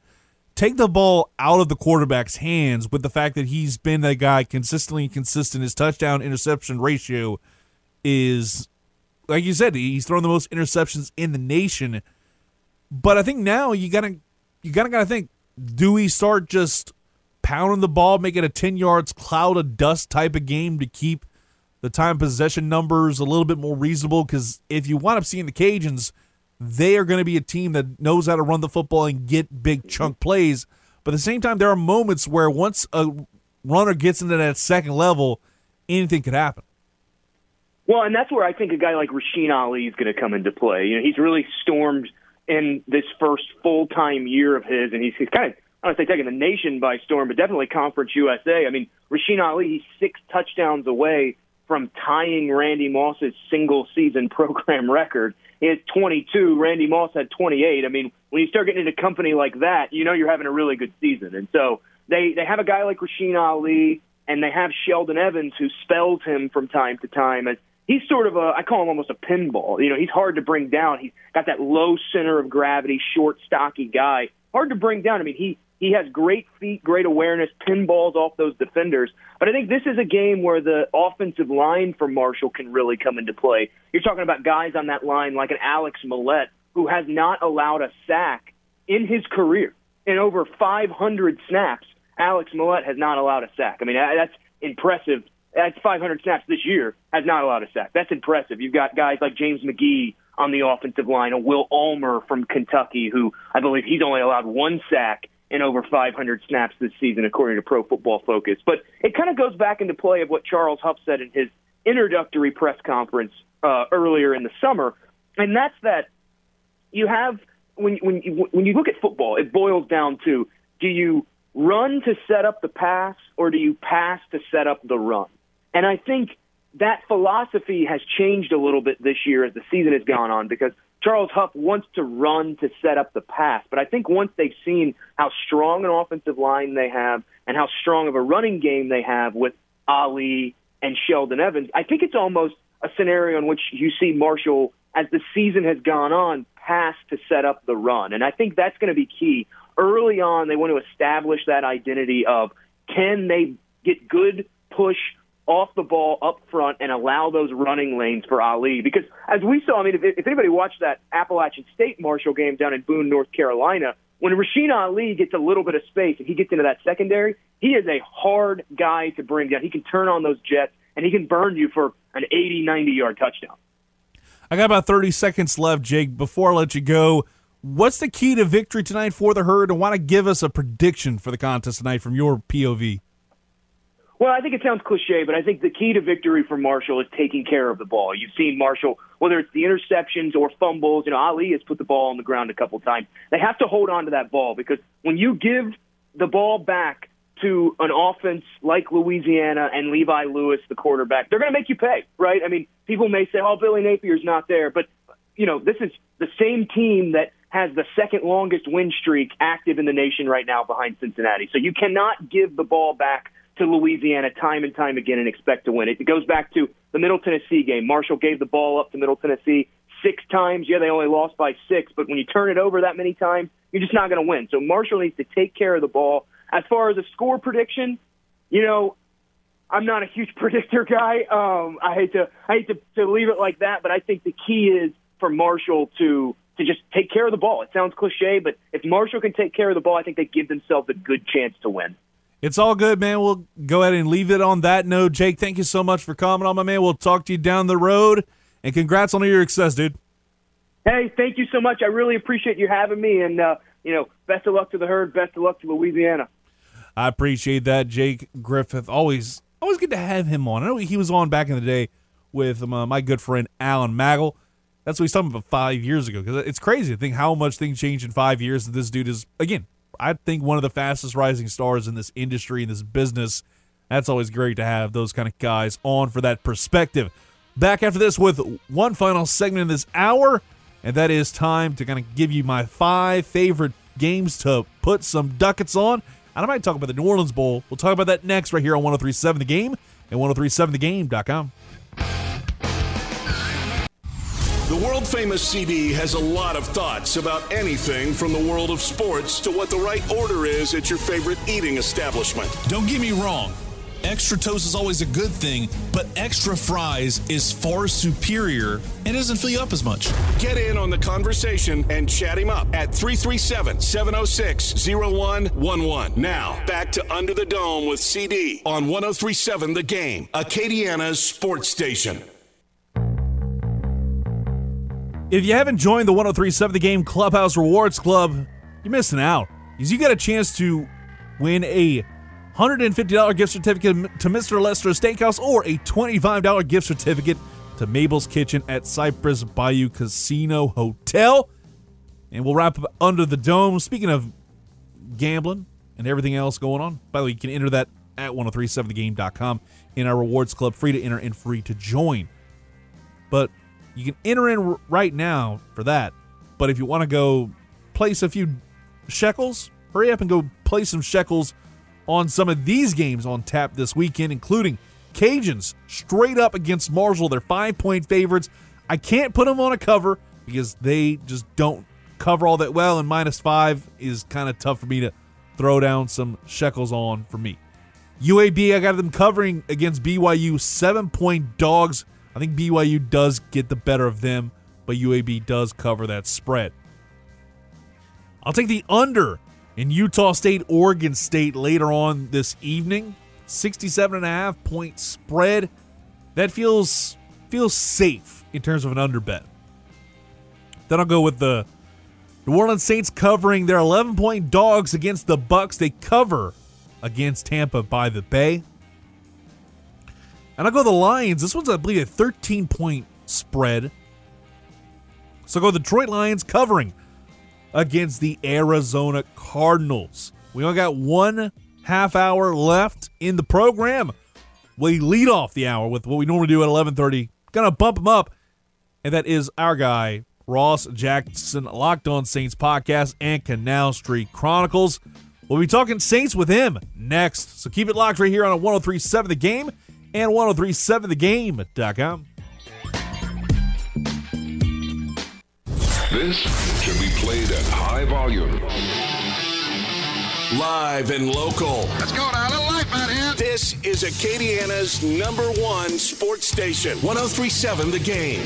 take the ball out of the quarterback's hands with the fact that he's been that guy consistently consistent. His touchdown interception ratio is, like you said, he's thrown the most interceptions in the nation. But I think now you gotta you gotta gotta think, do we start just pounding the ball, making a ten yards cloud of dust type of game to keep the time possession numbers a little bit more reasonable? Because if you wind up seeing the Cajuns, they are going to be a team that knows how to run the football and get big chunk plays. But at the same time, there are moments where once a runner gets into that second level, anything could happen. Well, and that's where I think a guy like Rasheen Ali is going to come into play. You know, he's really stormed in this first full time year of his, and he's, he's kind of I don't say taking the nation by storm, but definitely Conference USA. I mean, Rasheen Ali, he's six touchdowns away from tying Randy Moss's single season <laughs> program record. He has 22. Randy Moss had 28. I mean, when you start getting into company like that, you know you're having a really good season. And so they they have a guy like Rasheen Ali, and they have Sheldon Evans, who spells him from time to time as he's sort of a I call him almost a pinball. You know, he's hard to bring down. He's got that low center of gravity, short, stocky guy. Hard to bring down. I mean, he he has great feet, great awareness, pinballs off those defenders. But I think this is a game where the offensive line for Marshall can really come into play. You're talking about guys on that line like an Alex Mollette who has not allowed a sack in his career. In over 500 snaps, Alex Mollette has not allowed a sack. I mean, that's impressive that's 500 snaps this year, has not allowed a sack. That's impressive. You've got guys like James McGee on the offensive line, a Will Ulmer from Kentucky, who I believe he's only allowed one sack in over 500 snaps this season, according to Pro Football Focus. But it kind of goes back into play of what Charles Huff said in his introductory press conference uh, earlier in the summer, and that's that you have when when you, when you look at football, it boils down to do you run to set up the pass or do you pass to set up the run? And I think that philosophy has changed a little bit this year as the season has gone on because Charles Huff wants to run to set up the pass. But I think once they've seen how strong an offensive line they have and how strong of a running game they have with Ali and Sheldon Evans, I think it's almost a scenario in which you see Marshall, as the season has gone on, pass to set up the run. And I think that's going to be key. Early on, they want to establish that identity of can they get good push off the ball up front and allow those running lanes for Ali. Because as we saw, I mean, if, if anybody watched that Appalachian State Marshall game down in Boone, North Carolina, when Rasheen Ali gets a little bit of space and he gets into that secondary, he is a hard guy to bring down. He can turn on those jets and he can burn you for an 80, 90 yard touchdown. I got about 30 seconds left, Jake. Before I let you go, what's the key to victory tonight for the Herd? And want to give us a prediction for the contest tonight from your POV? Well, I think it sounds cliche, but I think the key to victory for Marshall is taking care of the ball. You've seen Marshall, whether it's the interceptions or fumbles, you know, Ali has put the ball on the ground a couple times. They have to hold on to that ball because when you give the ball back to an offense like Louisiana and Levi Lewis, the quarterback, they're going to make you pay, right? I mean, people may say, oh, Billy Napier's not there, but, you know, this is the same team that has the second longest win streak active in the nation right now behind Cincinnati. So you cannot give the ball back to Louisiana time and time again and expect to win. It goes back to the Middle Tennessee game. Marshall gave the ball up to Middle Tennessee six times. Yeah, they only lost by six, but when you turn it over that many times, you're just not going to win. So Marshall needs to take care of the ball. As far as a score prediction, you know, I'm not a huge <laughs> predictor guy. Um, I hate to I hate to, to leave it like that, but I think the key is for Marshall to to just take care of the ball. It sounds cliche, but if Marshall can take care of the ball, I think they give themselves a good chance to win. It's all good, man. We'll go ahead and leave it on that note. Jake, thank you so much for coming on, my man. We'll talk to you down the road. And congrats on all your success, dude. Hey, thank you so much. I really appreciate you having me. And, uh, you know, best of luck to the herd. Best of luck to Louisiana. I appreciate that, Jake Griffith. Always, always good to have him on. I know he was on back in the day with um, uh, my good friend Alan Maggle. That's what he's talking about five years ago. Because it's crazy to think how much things changed in five years. That this dude is again I think one of the fastest rising stars in this industry, in this business. That's always great to have those kind of guys on for that perspective. Back after this with one final segment in this hour, and that is time to kind of give you my five favorite games to put some ducats on. And I might talk about the New Orleans Bowl. We'll talk about that next right here on 1037 The Game and 1037thegame.com. The world famous CD has a lot of thoughts about anything from the world of sports to what the right order is at your favorite eating establishment. Don't get me wrong. extra toast is always a good thing, but extra fries is far superior and doesn't fill you up as much. Get in on the conversation and chat him up at 337 706 0111. Now, back to Under the Dome with CD on 1037 The Game, Acadiana's sports station. If you haven't joined the 1037 The Game Clubhouse Rewards Club, you're missing out. Because you get a chance to win a $150 gift certificate to Mr. Lester Steakhouse or a $25 gift certificate to Mabel's Kitchen at Cypress Bayou Casino Hotel. And we'll wrap up under the dome. Speaking of gambling and everything else going on, by the way, you can enter that at 1037thegame.com in our rewards club, free to enter and free to join. But you can enter in right now for that. But if you want to go place a few shekels, hurry up and go play some shekels on some of these games on tap this weekend, including Cajuns straight up against Marshall. They're five point favorites. I can't put them on a cover because they just don't cover all that well, and minus five is kind of tough for me to throw down some shekels on for me. UAB, I got them covering against BYU, seven point dogs. I think BYU does get the better of them, but UAB does cover that spread. I'll take the under in Utah State, Oregon State later on this evening. 67 and a half point spread. That feels feels safe in terms of an under bet. Then I'll go with the New Orleans Saints covering their 11 point dogs against the Bucks. They cover against Tampa by the Bay. And I'll go the Lions. This one's, I believe, a 13 point spread. So go the Detroit Lions covering against the Arizona Cardinals. We only got one half hour left in the program. We lead off the hour with what we normally do at 11:30. Gonna bump him up, and that is our guy Ross Jackson, Locked On Saints podcast and Canal Street Chronicles. We'll be talking Saints with him next. So keep it locked right here on a 1037 The Game and 1037thegame.com. This should be played at high volume. Live and local. Let's go now. A little life out here. This is Acadiana's number one sports station, 1037 The Game.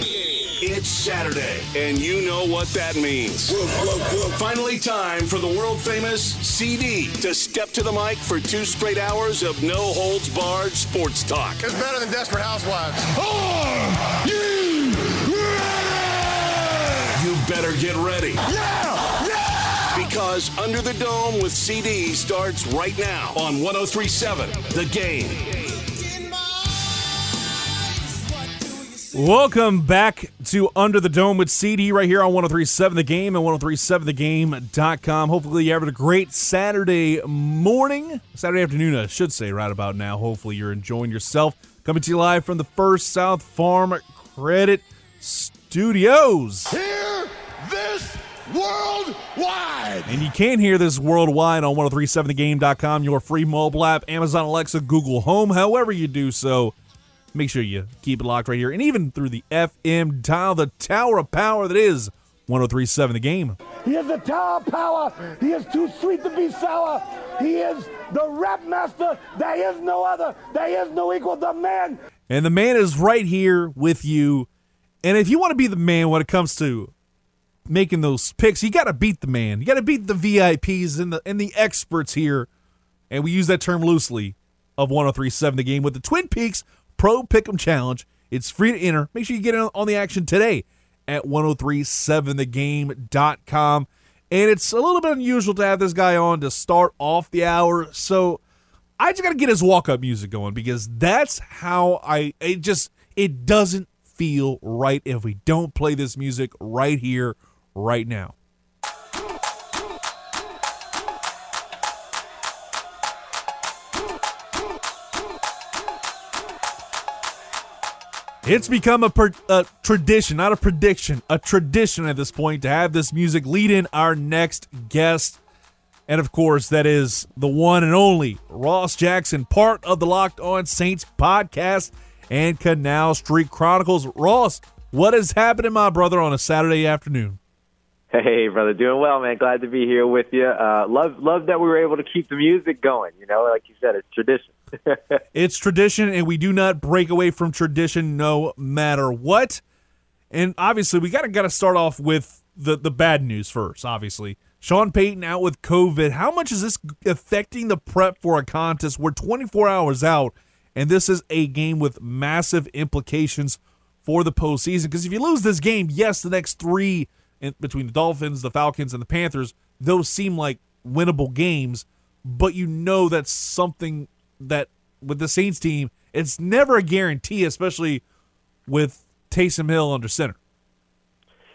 It's Saturday, and you know what that means. Finally, time for the world famous CD to step to the mic for two straight hours of no holds barred sports talk. It's better than Desperate Housewives. Are you ready? You better get ready. Yeah! Yeah! Because Under the Dome with CD starts right now on 1037 The Game. Welcome back to Under the Dome with CD right here on 1037 The Game and 1037thegame.com. Hopefully, you're having a great Saturday morning, Saturday afternoon, I should say, right about now. Hopefully, you're enjoying yourself. Coming to you live from the First South Farm Credit Studios. Hear this worldwide. And you can hear this worldwide on 1037thegame.com, your free mobile app, Amazon Alexa, Google Home, however you do so. Make sure you keep it locked right here. And even through the FM dial, the tower of power that is 1037 The Game. He is the tower of power. He is too sweet to be sour. He is the rap master. There is no other. There is no equal. The man. And the man is right here with you. And if you want to be the man when it comes to making those picks, you got to beat the man. You got to beat the VIPs and the and the experts here. And we use that term loosely of 1037 The Game with the Twin Peaks Pro Pick'em Challenge. It's free to enter. Make sure you get in on the action today at 1037thegame.com. And it's a little bit unusual to have this guy on to start off the hour. So I just got to get his walk up music going because that's how I, it just, it doesn't feel right if we don't play this music right here, right now. It's become a, per, a, tradition, not a prediction, a tradition at this point to have this music lead in our next guest. And of course, that is the one and only Ross Jackson, part of the Locked On Saints podcast and Canal Street Chronicles. Ross, what is happening, my brother, on a Saturday afternoon? Hey, brother, doing well, man. Glad to be here with you. Uh, love, love that we were able to keep the music going. You know, like you said, it's tradition. <laughs> it's tradition, and we do not break away from tradition no matter what. And obviously, we gotta gotta start off with the the bad news first. Obviously, Sean Payton out with COVID. How much is this affecting the prep for a contest? We're 24 hours out, and this is a game with massive implications for the postseason. Because if you lose this game, yes, the next three in, between the Dolphins, the Falcons, and the Panthers, those seem like winnable games. But you know that's something that with the Saints team, it's never a guarantee, especially with Taysom Hill under center.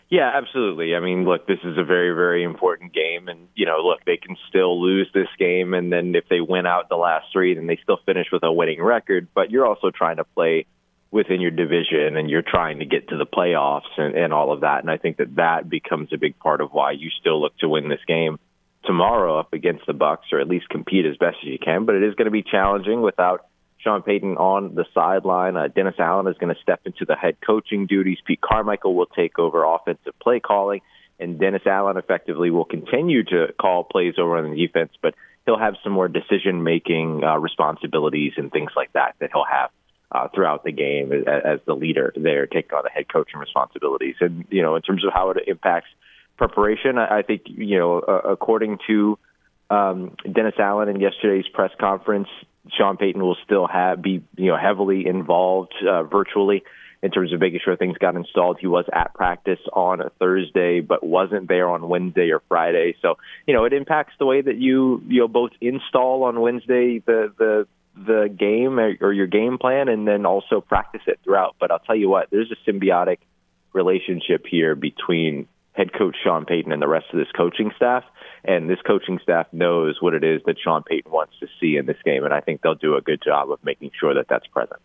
Yeah, absolutely. I mean, look, this is a very, very important game, and you know, look, they can still lose this game, and then if they win out the last three, then they still finish with a winning record. But you're also trying to play within your division, and you're trying to get to the playoffs and, and all of that. And I think that that becomes a big part of why you still look to win this game tomorrow up against the Bucks or at least compete as best as you can. But it is going to be challenging without Sean Payton on the sideline. Uh, Dennis Allen is going to step into the head coaching duties. Pete Carmichael will take over offensive play calling, and Dennis Allen effectively will continue to call plays over on the defense, but he'll have some more decision making uh, responsibilities and things like that that he'll have. Uh, throughout the game as, as the leader there, taking on the head coaching responsibilities. And, you know, in terms of how it impacts preparation, I, I think, you know, uh, according to um, Dennis Allen in yesterday's press conference, Sean Payton will still have be you know heavily involved uh, virtually in terms of making sure things got installed. He was at practice on a Thursday, but wasn't there on Wednesday or Friday. So you know it impacts the way that you you know both install on Wednesday the the the game or, your game plan, and then also practice it throughout. But I'll tell you what, there's a symbiotic relationship here between head coach Sean Payton and the rest of this coaching staff. And this coaching staff knows what it is that Sean Payton wants to see in this game, and I think they'll do a good job of making sure that that's present.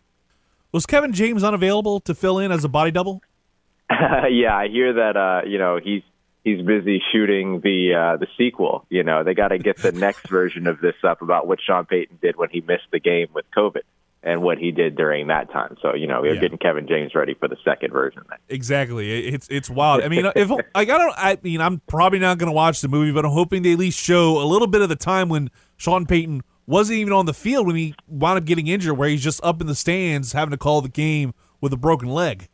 Was Kevin James unavailable to fill in as a body double? <laughs> yeah, I hear that. Uh, you know, he's he's busy shooting the uh, the sequel. You know, they got to get the next <laughs> version of this up about what Sean Payton did when he missed the game with COVID and what he did during that time. So you know, we are yeah. getting Kevin James ready for the second version. Exactly, it's it's wild. I mean, if <laughs> like I don't, I mean, I'm probably not going to watch the movie, but I'm hoping they at least show a little bit of the time when Sean Payton wasn't even on the field when he wound up getting injured, where he's just up in the stands having to call the game with a broken leg.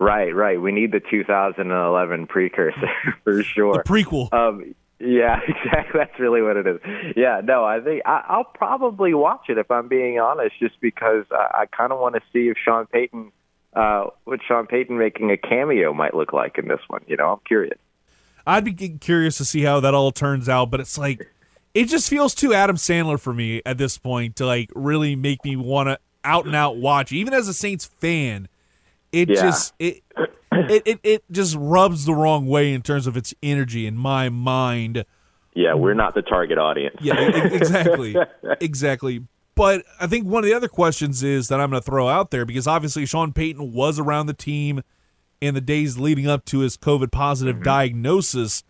Right, right. We need the 2011 precursor <laughs> for sure. The prequel. Um, yeah, <laughs> exactly. That's really what it is. Yeah, no, I think I, I'll probably watch it if I'm being honest, just because I, I kind of want to see if Sean Payton, uh, what Sean Payton making a cameo might look like in this one. You know, I'm curious. I'd be curious to see how that all turns out, but it's like it just feels too Adam Sandler for me at this point to like really make me want to out and out watch. Even as a Saints fan, it yeah. just it it, it it just rubs the wrong way in terms of its energy in my mind. Yeah, we're not the target audience. Yeah, exactly, <laughs> exactly. But I think one of the other questions is that I'm going to throw out there because obviously Sean Payton was around the team in the days leading up to his COVID positive mm-hmm. diagnosis.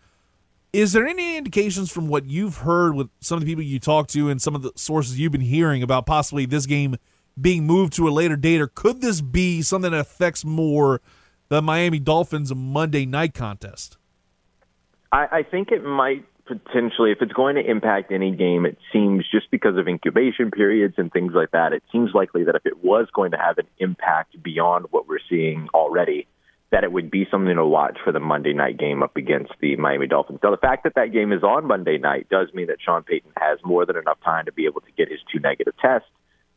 Is there any indications from what you've heard with some of the people you talked to and some of the sources you've been hearing about possibly this game being moved to a later date, or could this be something that affects more the Miami Dolphins Monday night contest? I, I think it might potentially, if it's going to impact any game, it seems just because of incubation periods and things like that, it seems likely that if it was going to have an impact beyond what we're seeing already, that it would be something to watch for the Monday night game up against the Miami Dolphins. Now, the fact that that game is on Monday night does mean that Sean Payton has more than enough time to be able to get his two negative tests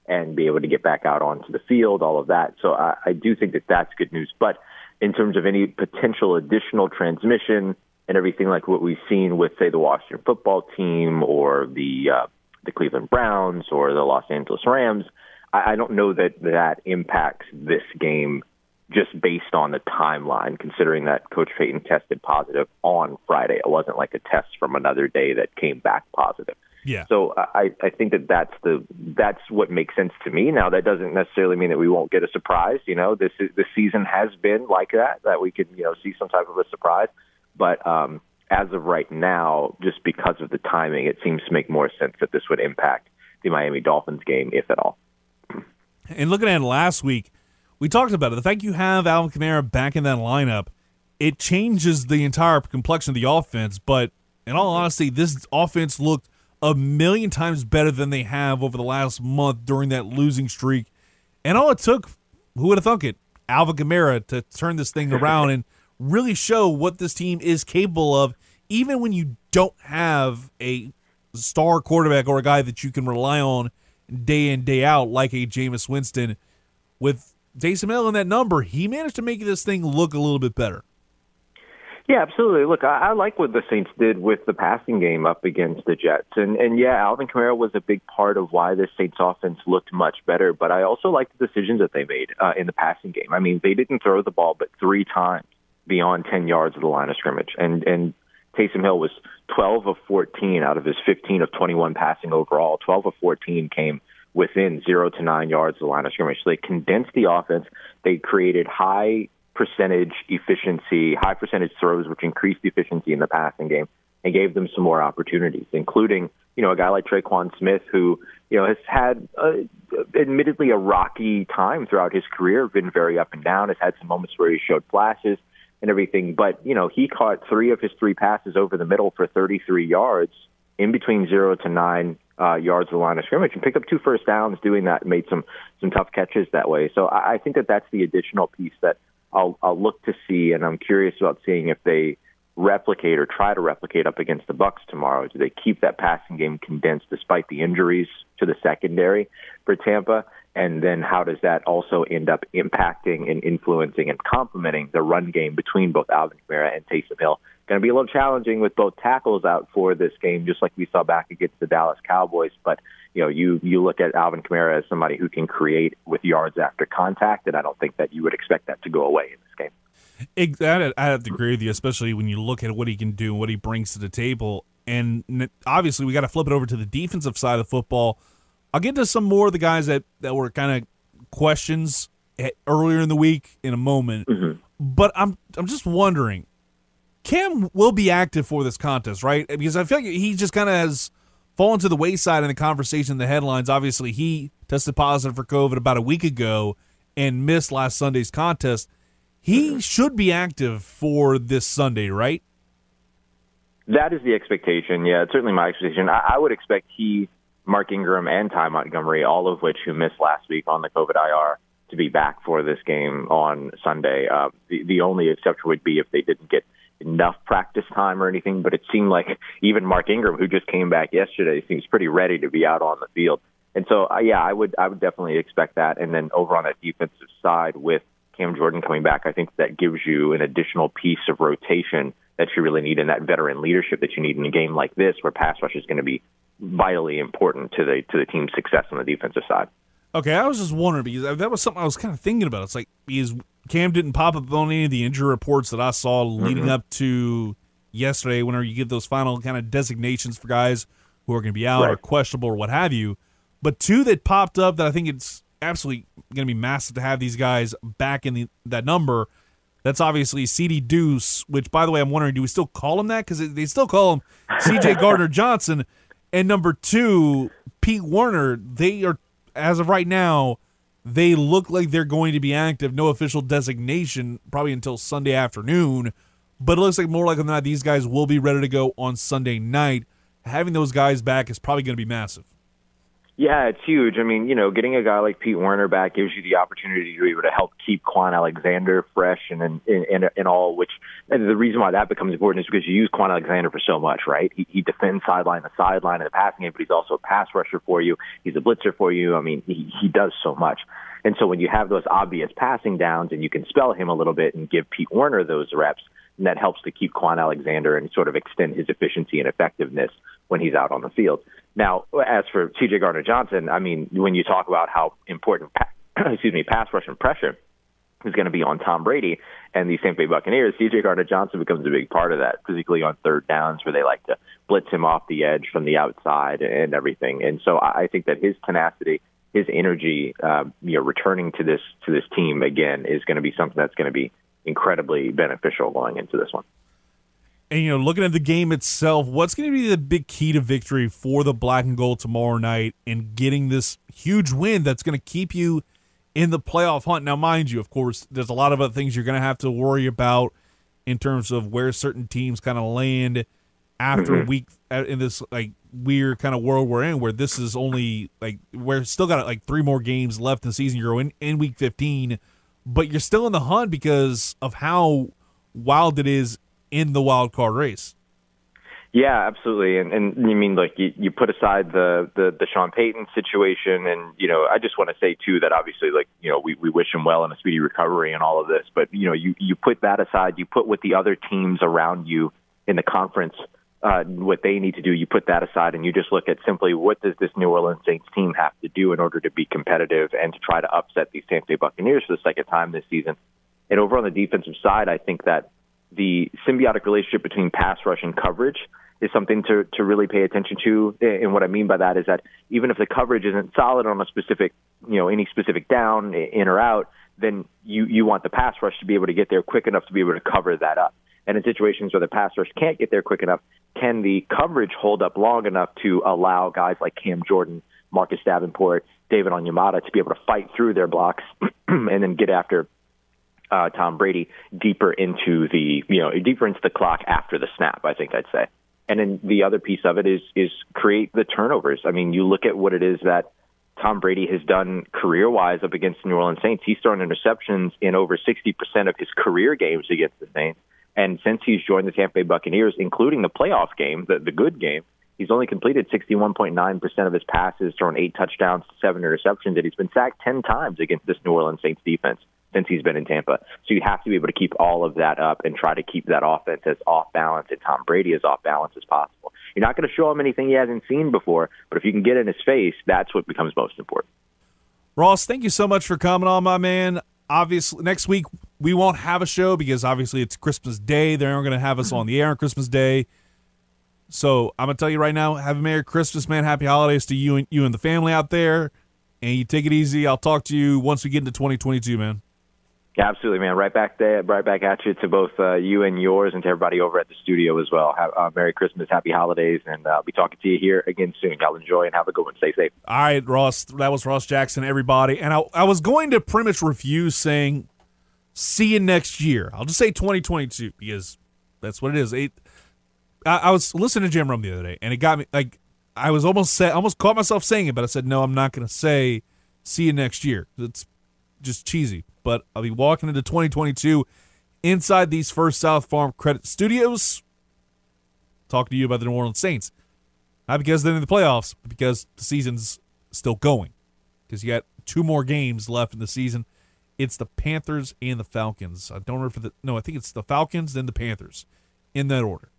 and be able to get back out onto the field, all of that. So I, I do think that that's good news. But in terms of any potential additional transmission and everything like what we've seen with, say, the Washington football team or the uh, the Cleveland Browns or the Los Angeles Rams. I, I don't know that that impacts this game just based on the timeline, considering that Coach Payton tested positive on Friday. It wasn't like a test from another day that came back positive. Yeah. So I, I think that that's the that's what makes sense to me. Now that doesn't necessarily mean that we won't get a surprise. You know, this is, the season has been like that that we could you know see some type of a surprise. But um, as of right now, just because of the timing, it seems to make more sense that this would impact the Miami Dolphins game, if at all. And looking at last week, we talked about it. The fact you have Alvin Kamara back in that lineup, it changes the entire complexion of the offense. But in all honesty, this offense looked a million times better than they have over the last month during that losing streak. And all it took, who would have thunk it, Alvin Kamara to turn this thing around <laughs> and really show what this team is capable of, even when you don't have a star quarterback or a guy that you can rely on day in, day out, like a Jameis Winston. With Taysom Hill in that number, he managed to make this thing look a little bit better. Yeah, absolutely. Look, I, I like what the Saints did with the passing game up against the Jets, and and yeah, Alvin Kamara was a big part of why the Saints offense looked much better. But I also like the decisions that they made uh, in the passing game. I mean, they didn't throw the ball but three times beyond ten yards of the line of scrimmage, and and Taysom Hill was 12 of 14 out of his 15 of 21 passing overall. 12 of 14 came within zero to nine yards of the line of scrimmage. So they condensed the offense. They created high percentage efficiency, high percentage throws, which increased the efficiency in the passing game and gave them some more opportunities, including, you know, a guy like Tre'Quan Smith, who, you know, has had uh, admittedly a rocky time throughout his career, been very up and down, has had some moments where he showed flashes and everything. But, you know, he caught three of his three passes over the middle for 33 yards in between zero to nine uh, yards of the line of scrimmage and picked up two first downs doing that and made some, some tough catches that way. So I, I think that that's the additional piece that I'll, I'll look to see, and I'm curious about seeing if they replicate or try to replicate up against the Bucks tomorrow. Do they keep that passing game condensed despite the injuries to the secondary for Tampa? And then how does that also end up impacting and influencing and complementing the run game between both Alvin Kamara and Taysom Hill? Going to be a little challenging with both tackles out for this game, just like we saw back against the Dallas Cowboys. But you know, you you look at Alvin Kamara as somebody who can create with yards after contact, and I don't think that you would expect that to go away in this game. I have to agree with you, especially when you look at what he can do and what he brings to the table. And obviously, we got to flip it over to the defensive side of the football. I'll get to some more of the guys that, that were kind of questions earlier in the week in a moment. Mm-hmm. But I'm I'm just wondering, Cam will be active for this contest, right? Because I feel like he just kind of has fallen to the wayside in the conversation, the headlines. Obviously, he tested positive for COVID about a week ago and missed last Sunday's contest. He should be active for this Sunday, right? That is the expectation. Yeah, it's certainly my expectation. I, I would expect he Mark Ingram and Ty Montgomery, all of which who missed last week on the COVID IR, to be back for this game on Sunday. Uh, the, the only exception would be if they didn't get enough practice time or anything, but it seemed like even Mark Ingram, who just came back yesterday, seems pretty ready to be out on the field. And so, uh, yeah, I would I would definitely expect that. And then over on that defensive side with Cam Jordan coming back, I think that gives you an additional piece of rotation that you really need in that veteran leadership that you need in a game like this, where pass rush is going to be vitally important to the to the team's success on the defensive side. Okay, I was just wondering because that was something I was kind of thinking about. It's like because Cam didn't pop up on any of the injury reports that I saw leading mm-hmm. up to yesterday. Whenever you give those final kind of designations for guys who are going to be out right. or questionable or what have you, but two that popped up that I think it's absolutely going to be massive to have these guys back in the, that number. That's obviously CD Deuce, which by the way, I'm wondering, do we still call him that? Because they still call him CJ <laughs> Gardner Johnson. And number two, Pete Werner. they are, as of right now, they look like they're going to be active. No official designation, probably until Sunday afternoon. But it looks like more likely than not, these guys will be ready to go on Sunday night. Having those guys back is probably going to be massive. Yeah, it's huge. I mean, you know, getting a guy like Pete Werner back gives you the opportunity to be able to help keep Kwon Alexander fresh and and and, and all. Which and the reason why that becomes important is because you use Kwon Alexander for so much, right? He, he defends sideline to sideline in the passing game, but he's also a pass rusher for you. He's a blitzer for you. I mean, he he does so much. And so when you have those obvious passing downs and you can spell him a little bit and give Pete Werner those reps, and that helps to keep Kwon Alexander and sort of extend his efficiency and effectiveness when he's out on the field. Now, as for C.J. Gardner Johnson, I mean, when you talk about how important, <clears throat> excuse me, pass rush and pressure is going to be on Tom Brady and the Tampa Bay Buccaneers, C.J. Gardner Johnson becomes a big part of that, particularly on third downs where they like to blitz him off the edge from the outside and everything. And so I think that his tenacity, his energy, uh, you know, returning to this to this team again is going to be something that's going to be incredibly beneficial going into this one. And you know, looking at the game itself, what's going to be the big key to victory for the black and gold tomorrow night and getting this huge win that's going to keep you in the playoff hunt? Now, mind you, of course, there's a lot of other things you're going to have to worry about in terms of where certain teams kind of land after Mhm. week uh, in this like weird kind of world we're in, where this is only like we're still got like three more games left in the season. You're in, in week 15, but you're still in the hunt because of how wild it is in the wild card race. Yeah, absolutely. And and you mean like you, you put aside the, the the Sean Payton situation, and you know I just want to say too that obviously like you know we we wish him well in a speedy recovery and all of this, but you know you you put that aside, you put what the other teams around you in the conference. Uh, what they need to do, you put that aside, and you just look at simply what does this New Orleans Saints team have to do in order to be competitive and to try to upset these Tampa Bay Buccaneers for the second time this season. And over on the defensive side, I think that the symbiotic relationship between pass rush and coverage is something to, to really pay attention to. And what I mean by that is that even if the coverage isn't solid on a specific, you know, any specific down, in or out, then you, you want the pass rush to be able to get there quick enough to be able to cover that up. And in situations where the pass rush can't get there quick enough, can the coverage hold up long enough to allow guys like Cam Jordan, Marcus Davenport, David Onyemata to be able to fight through their blocks <clears throat> and then get after uh, Tom Brady deeper into the you know deeper into the clock after the snap. I think I'd say. And then the other piece of it is is create the turnovers. I mean, you look at what it is that Tom Brady has done career wise up against the New Orleans Saints. He's thrown interceptions in over 60% of his career games against the Saints. And since he's joined the Tampa Bay Buccaneers, including the playoff game, the, the good game, he's only completed 61.9% of his passes, thrown eight touchdowns, seven interceptions, and he's been sacked 10 times against this New Orleans Saints defense since he's been in Tampa. So you have to be able to keep all of that up and try to keep that offense as off balance and Tom Brady as off balance as possible. You're not going to show him anything he hasn't seen before, but if you can get in his face, that's what becomes most important. Ross, thank you so much for coming on, my man. Obviously, next week we won't have a show because obviously it's Christmas Day. They aren't going to have us on the air on Christmas Day. So I'm gonna tell you right now, have a Merry Christmas, man. Happy holidays to you and you and the family out there. And you take it easy. I'll talk to you once we get into 2022, man. Yeah, absolutely, man. Right back there, right back at you to both uh, you and yours, and to everybody over at the studio as well. Have, uh, Merry Christmas, Happy Holidays, and uh, I'll be talking to you here again soon. Y'all enjoy and have a good one. Stay safe. All right, Ross. That was Ross Jackson, everybody. And I, I was going to pretty much refuse saying, see you next year. I'll just say 2022 because that's what it is. It, I, I was listening to Jim Rome the other day, and it got me like I was almost say, almost caught myself saying it, but I said no, I'm not going to say see you next year. It's just cheesy. But I'll be walking into 2022 inside these First South Farm Credit Studios, talking to you about the New Orleans Saints. Not because they're in the playoffs, but because the season's still going. Because you got two more games left in the season. It's the Panthers and the Falcons. I don't remember if the no, I think it's the Falcons, then the Panthers, in that order.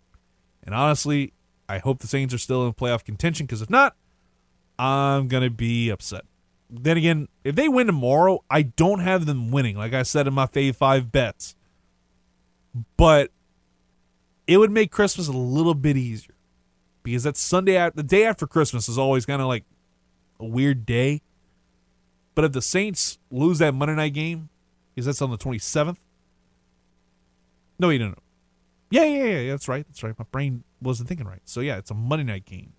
And honestly, I hope the Saints are still in playoff contention because if not, I'm gonna be upset. Then again, if they win tomorrow, I don't have them winning, like I said in my Fave Five bets. But it would make Christmas a little bit easier because that Sunday, the day after Christmas, is always kind of like a weird day. But if the Saints lose that Monday night game, because that's on the 27th. No, you don't know. Yeah, yeah, yeah, yeah, that's right. That's right. My brain wasn't thinking right. So yeah, it's a Monday night game.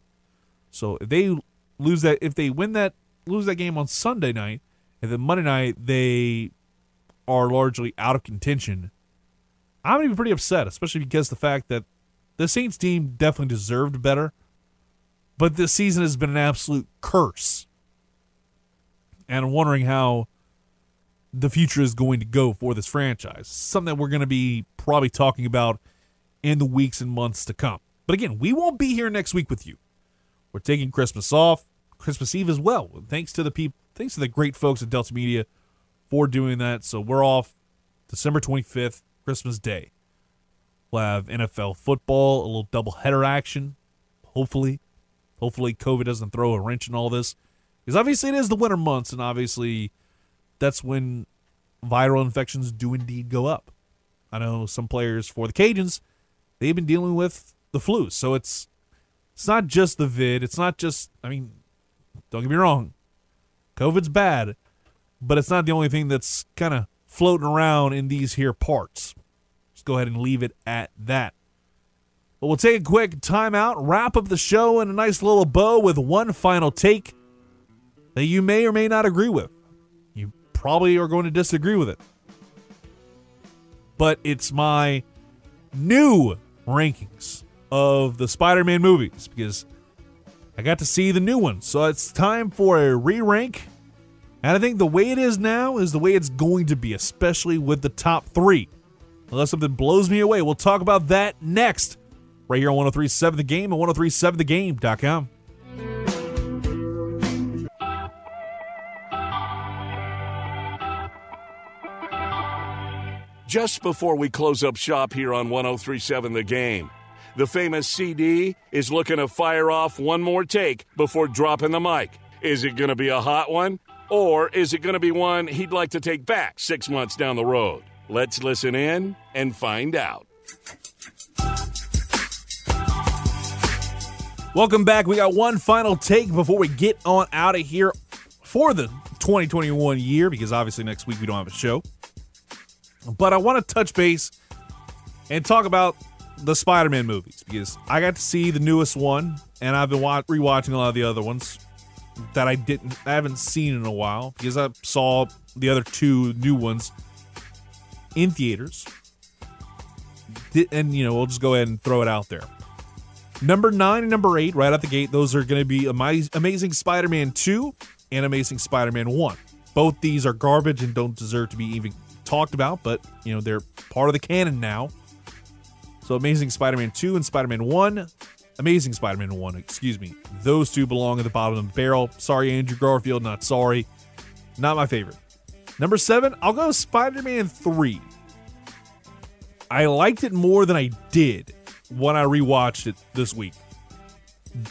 So if they lose that, if they win that, lose that game on Sunday night, and then Monday night they are largely out of contention, I'm be pretty upset, especially because the fact that the Saints team definitely deserved better, but this season has been an absolute curse, and I'm wondering how the future is going to go for this franchise. Something that we're going to be probably talking about in the weeks and months to come. But again, we won't be here next week with you. We're taking Christmas off, Christmas Eve as well. Thanks to the people, thanks to the great folks at Delta Media for doing that. So we're off December 25th, Christmas Day. We'll have NFL football, a little doubleheader action. Hopefully, hopefully COVID doesn't throw a wrench in all this, because obviously it is the winter months, and obviously that's when viral infections do indeed go up. I know some players for the Cajuns, they've been dealing with the flu. So it's it's not just the vid. It's not just I mean, don't get me wrong. COVID's bad, but it's not the only thing that's kind of floating around in these here parts. Just go ahead and leave it at that. But we'll take a quick timeout, wrap up the show in a nice little bow with one final take that you may or may not agree with You probably are going to disagree with it. But it's my new rankings of the Spider Man movies because I got to see the new one. So it's time for a re rank. And I think the way it is now is the way it's going to be, especially with the top three. Unless something blows me away, we'll talk about that next, right here on 1037 The Game and 1037thegame.com. Just before we close up shop here on 1037 The Game, the famous CD is looking to fire off one more take before dropping the mic. Is it going to be a hot one? Or is it going to be one he'd like to take back six months down the road? Let's listen in and find out. Welcome back. We got one final take before we get on out of here for the 2021 year because obviously next week we don't have a show. But I want to touch base and talk about the Spider-Man movies because I got to see the newest one and I've been wa- rewatching a lot of the other ones that I didn't I haven't seen in a while because I saw the other two new ones in theaters. And you know, we'll just go ahead and throw it out there. Number 9 and number 8 right out the gate, those are going to be Amazing Spider-Man 2 and Amazing Spider-Man 1. Both these are garbage and don't deserve to be even talked about, but you know they're part of the canon now. So Amazing Spider-Man 2 and Spider-Man 1, Amazing Spider-Man 1, excuse me. Those two belong at the bottom of the barrel. Sorry, Andrew Garfield, not sorry. Not my favorite. Number 7, I'll go Spider-Man 3. I liked it more than I did when I rewatched it this week.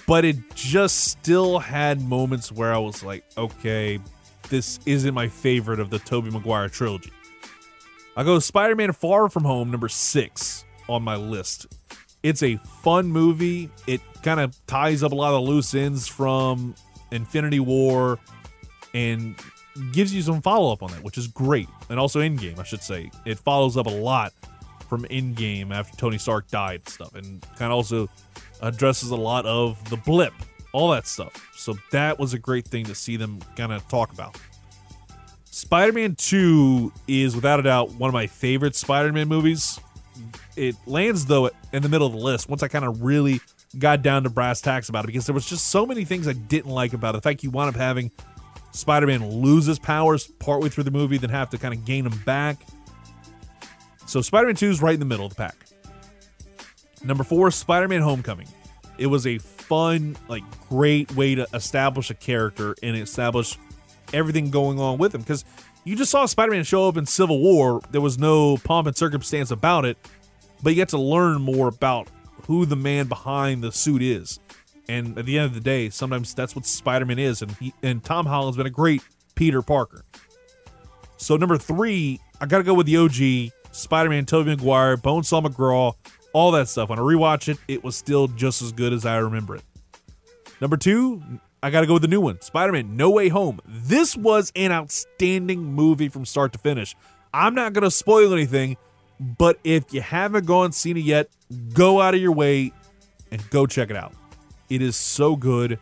But it just still had moments where I was like, okay, this isn't my favorite of the Tobey Maguire trilogy. I go Spider Man Far From Home, number six on my list. It's a fun movie. It kind of ties up a lot of loose ends from Infinity War and gives you some follow up on that, which is great. And also Endgame, I should say. It follows up a lot from Endgame after Tony Stark died and stuff, and kind of also addresses a lot of the blip, all that stuff. So that was a great thing to see them kind of talk about. Spider Man 2 is without a doubt one of my favorite Spider Man movies. It lands, though, in the middle of the list once I kind of really got down to brass tacks about it because there was just so many things I didn't like about it. The fact you wound up having Spider Man lose his powers partway through the movie, then have to kind of gain them back. So Spider Man 2 is right in the middle of the pack. Number four, Spider Man Homecoming. It was a fun, like, great way to establish a character and establish everything going on with him because you just saw Spider-Man show up in Civil War. There was no pomp and circumstance about it, but you get to learn more about who the man behind the suit is. And at the end of the day, sometimes that's what Spider-Man is, and he and Tom Holland's been a great Peter Parker. So number three, I gotta go with the OG Spider-Man, Tobey Maguire, Bonesaw McGraw, all that stuff. When I rewatch it, it was still just as good as I remember it. Number two, I got to go with the new one Spider Man No Way Home. This was an outstanding movie from start to finish. I'm not going to spoil anything, but if you haven't gone seen it yet, go out of your way and go check it out. It is so good,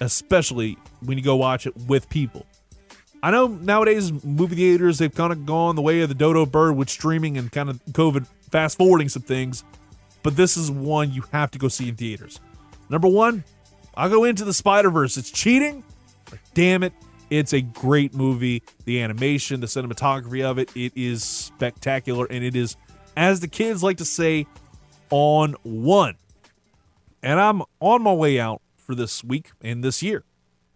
especially when you go watch it with people. I know nowadays movie theaters they've kind of gone the way of the dodo bird with streaming and kind of COVID fast forwarding some things, but this is one you have to go see in theaters. Number one, I'll go into the Spider Verse. It's cheating, damn it, it's a great movie. The animation, the cinematography of it, it is spectacular, and it is, as the kids like to say, on one. And I'm on my way out for this week and this year.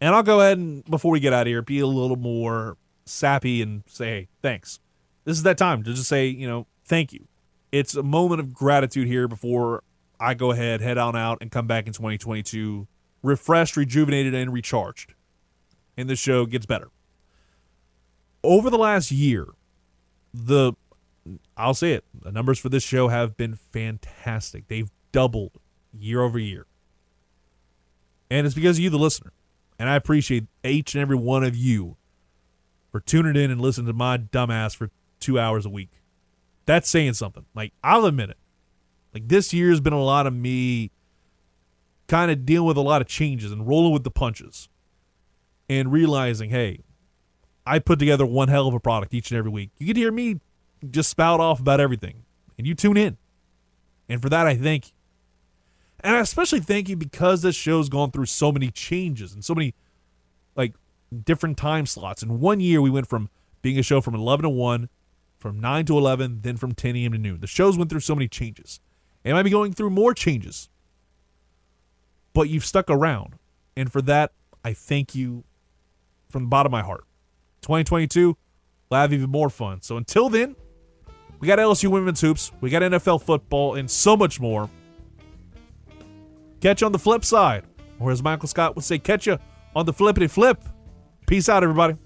And I'll go ahead and, before we get out of here, be a little more sappy and say, hey, thanks. This is that time to just say, you know, thank you. It's a moment of gratitude here before I go ahead, head on out, and come back in 2022 refreshed, rejuvenated, and recharged. And the show gets better. Over the last year, the I'll say it, the numbers for this show have been fantastic. They've doubled year over year. And it's because of you, the listener. And I appreciate each and every one of you for tuning in and listening to my dumbass for two hours a week. That's saying something. Like, I'll admit it. Like, this year has been a lot of me kind of dealing with a lot of changes and rolling with the punches and realizing, hey, I put together one hell of a product each and every week. You get to hear me just spout off about everything, and you tune in. And for that, I thank you. And I especially thank you because this show's gone through so many changes and so many like different time slots. In one year, we went from being a show from 11 to 1, from 9 to 11, then from 10 a.m. to noon. The shows went through so many changes. It might be going through more changes, but you've stuck around. And for that, I thank you from the bottom of my heart. 2022, we'll have even more fun. So until then, we got LSU women's hoops, we got NFL football, and so much more. Catch you on the flip side. Or as Michael Scott would say, catch you on the flippity flip. Peace out, everybody.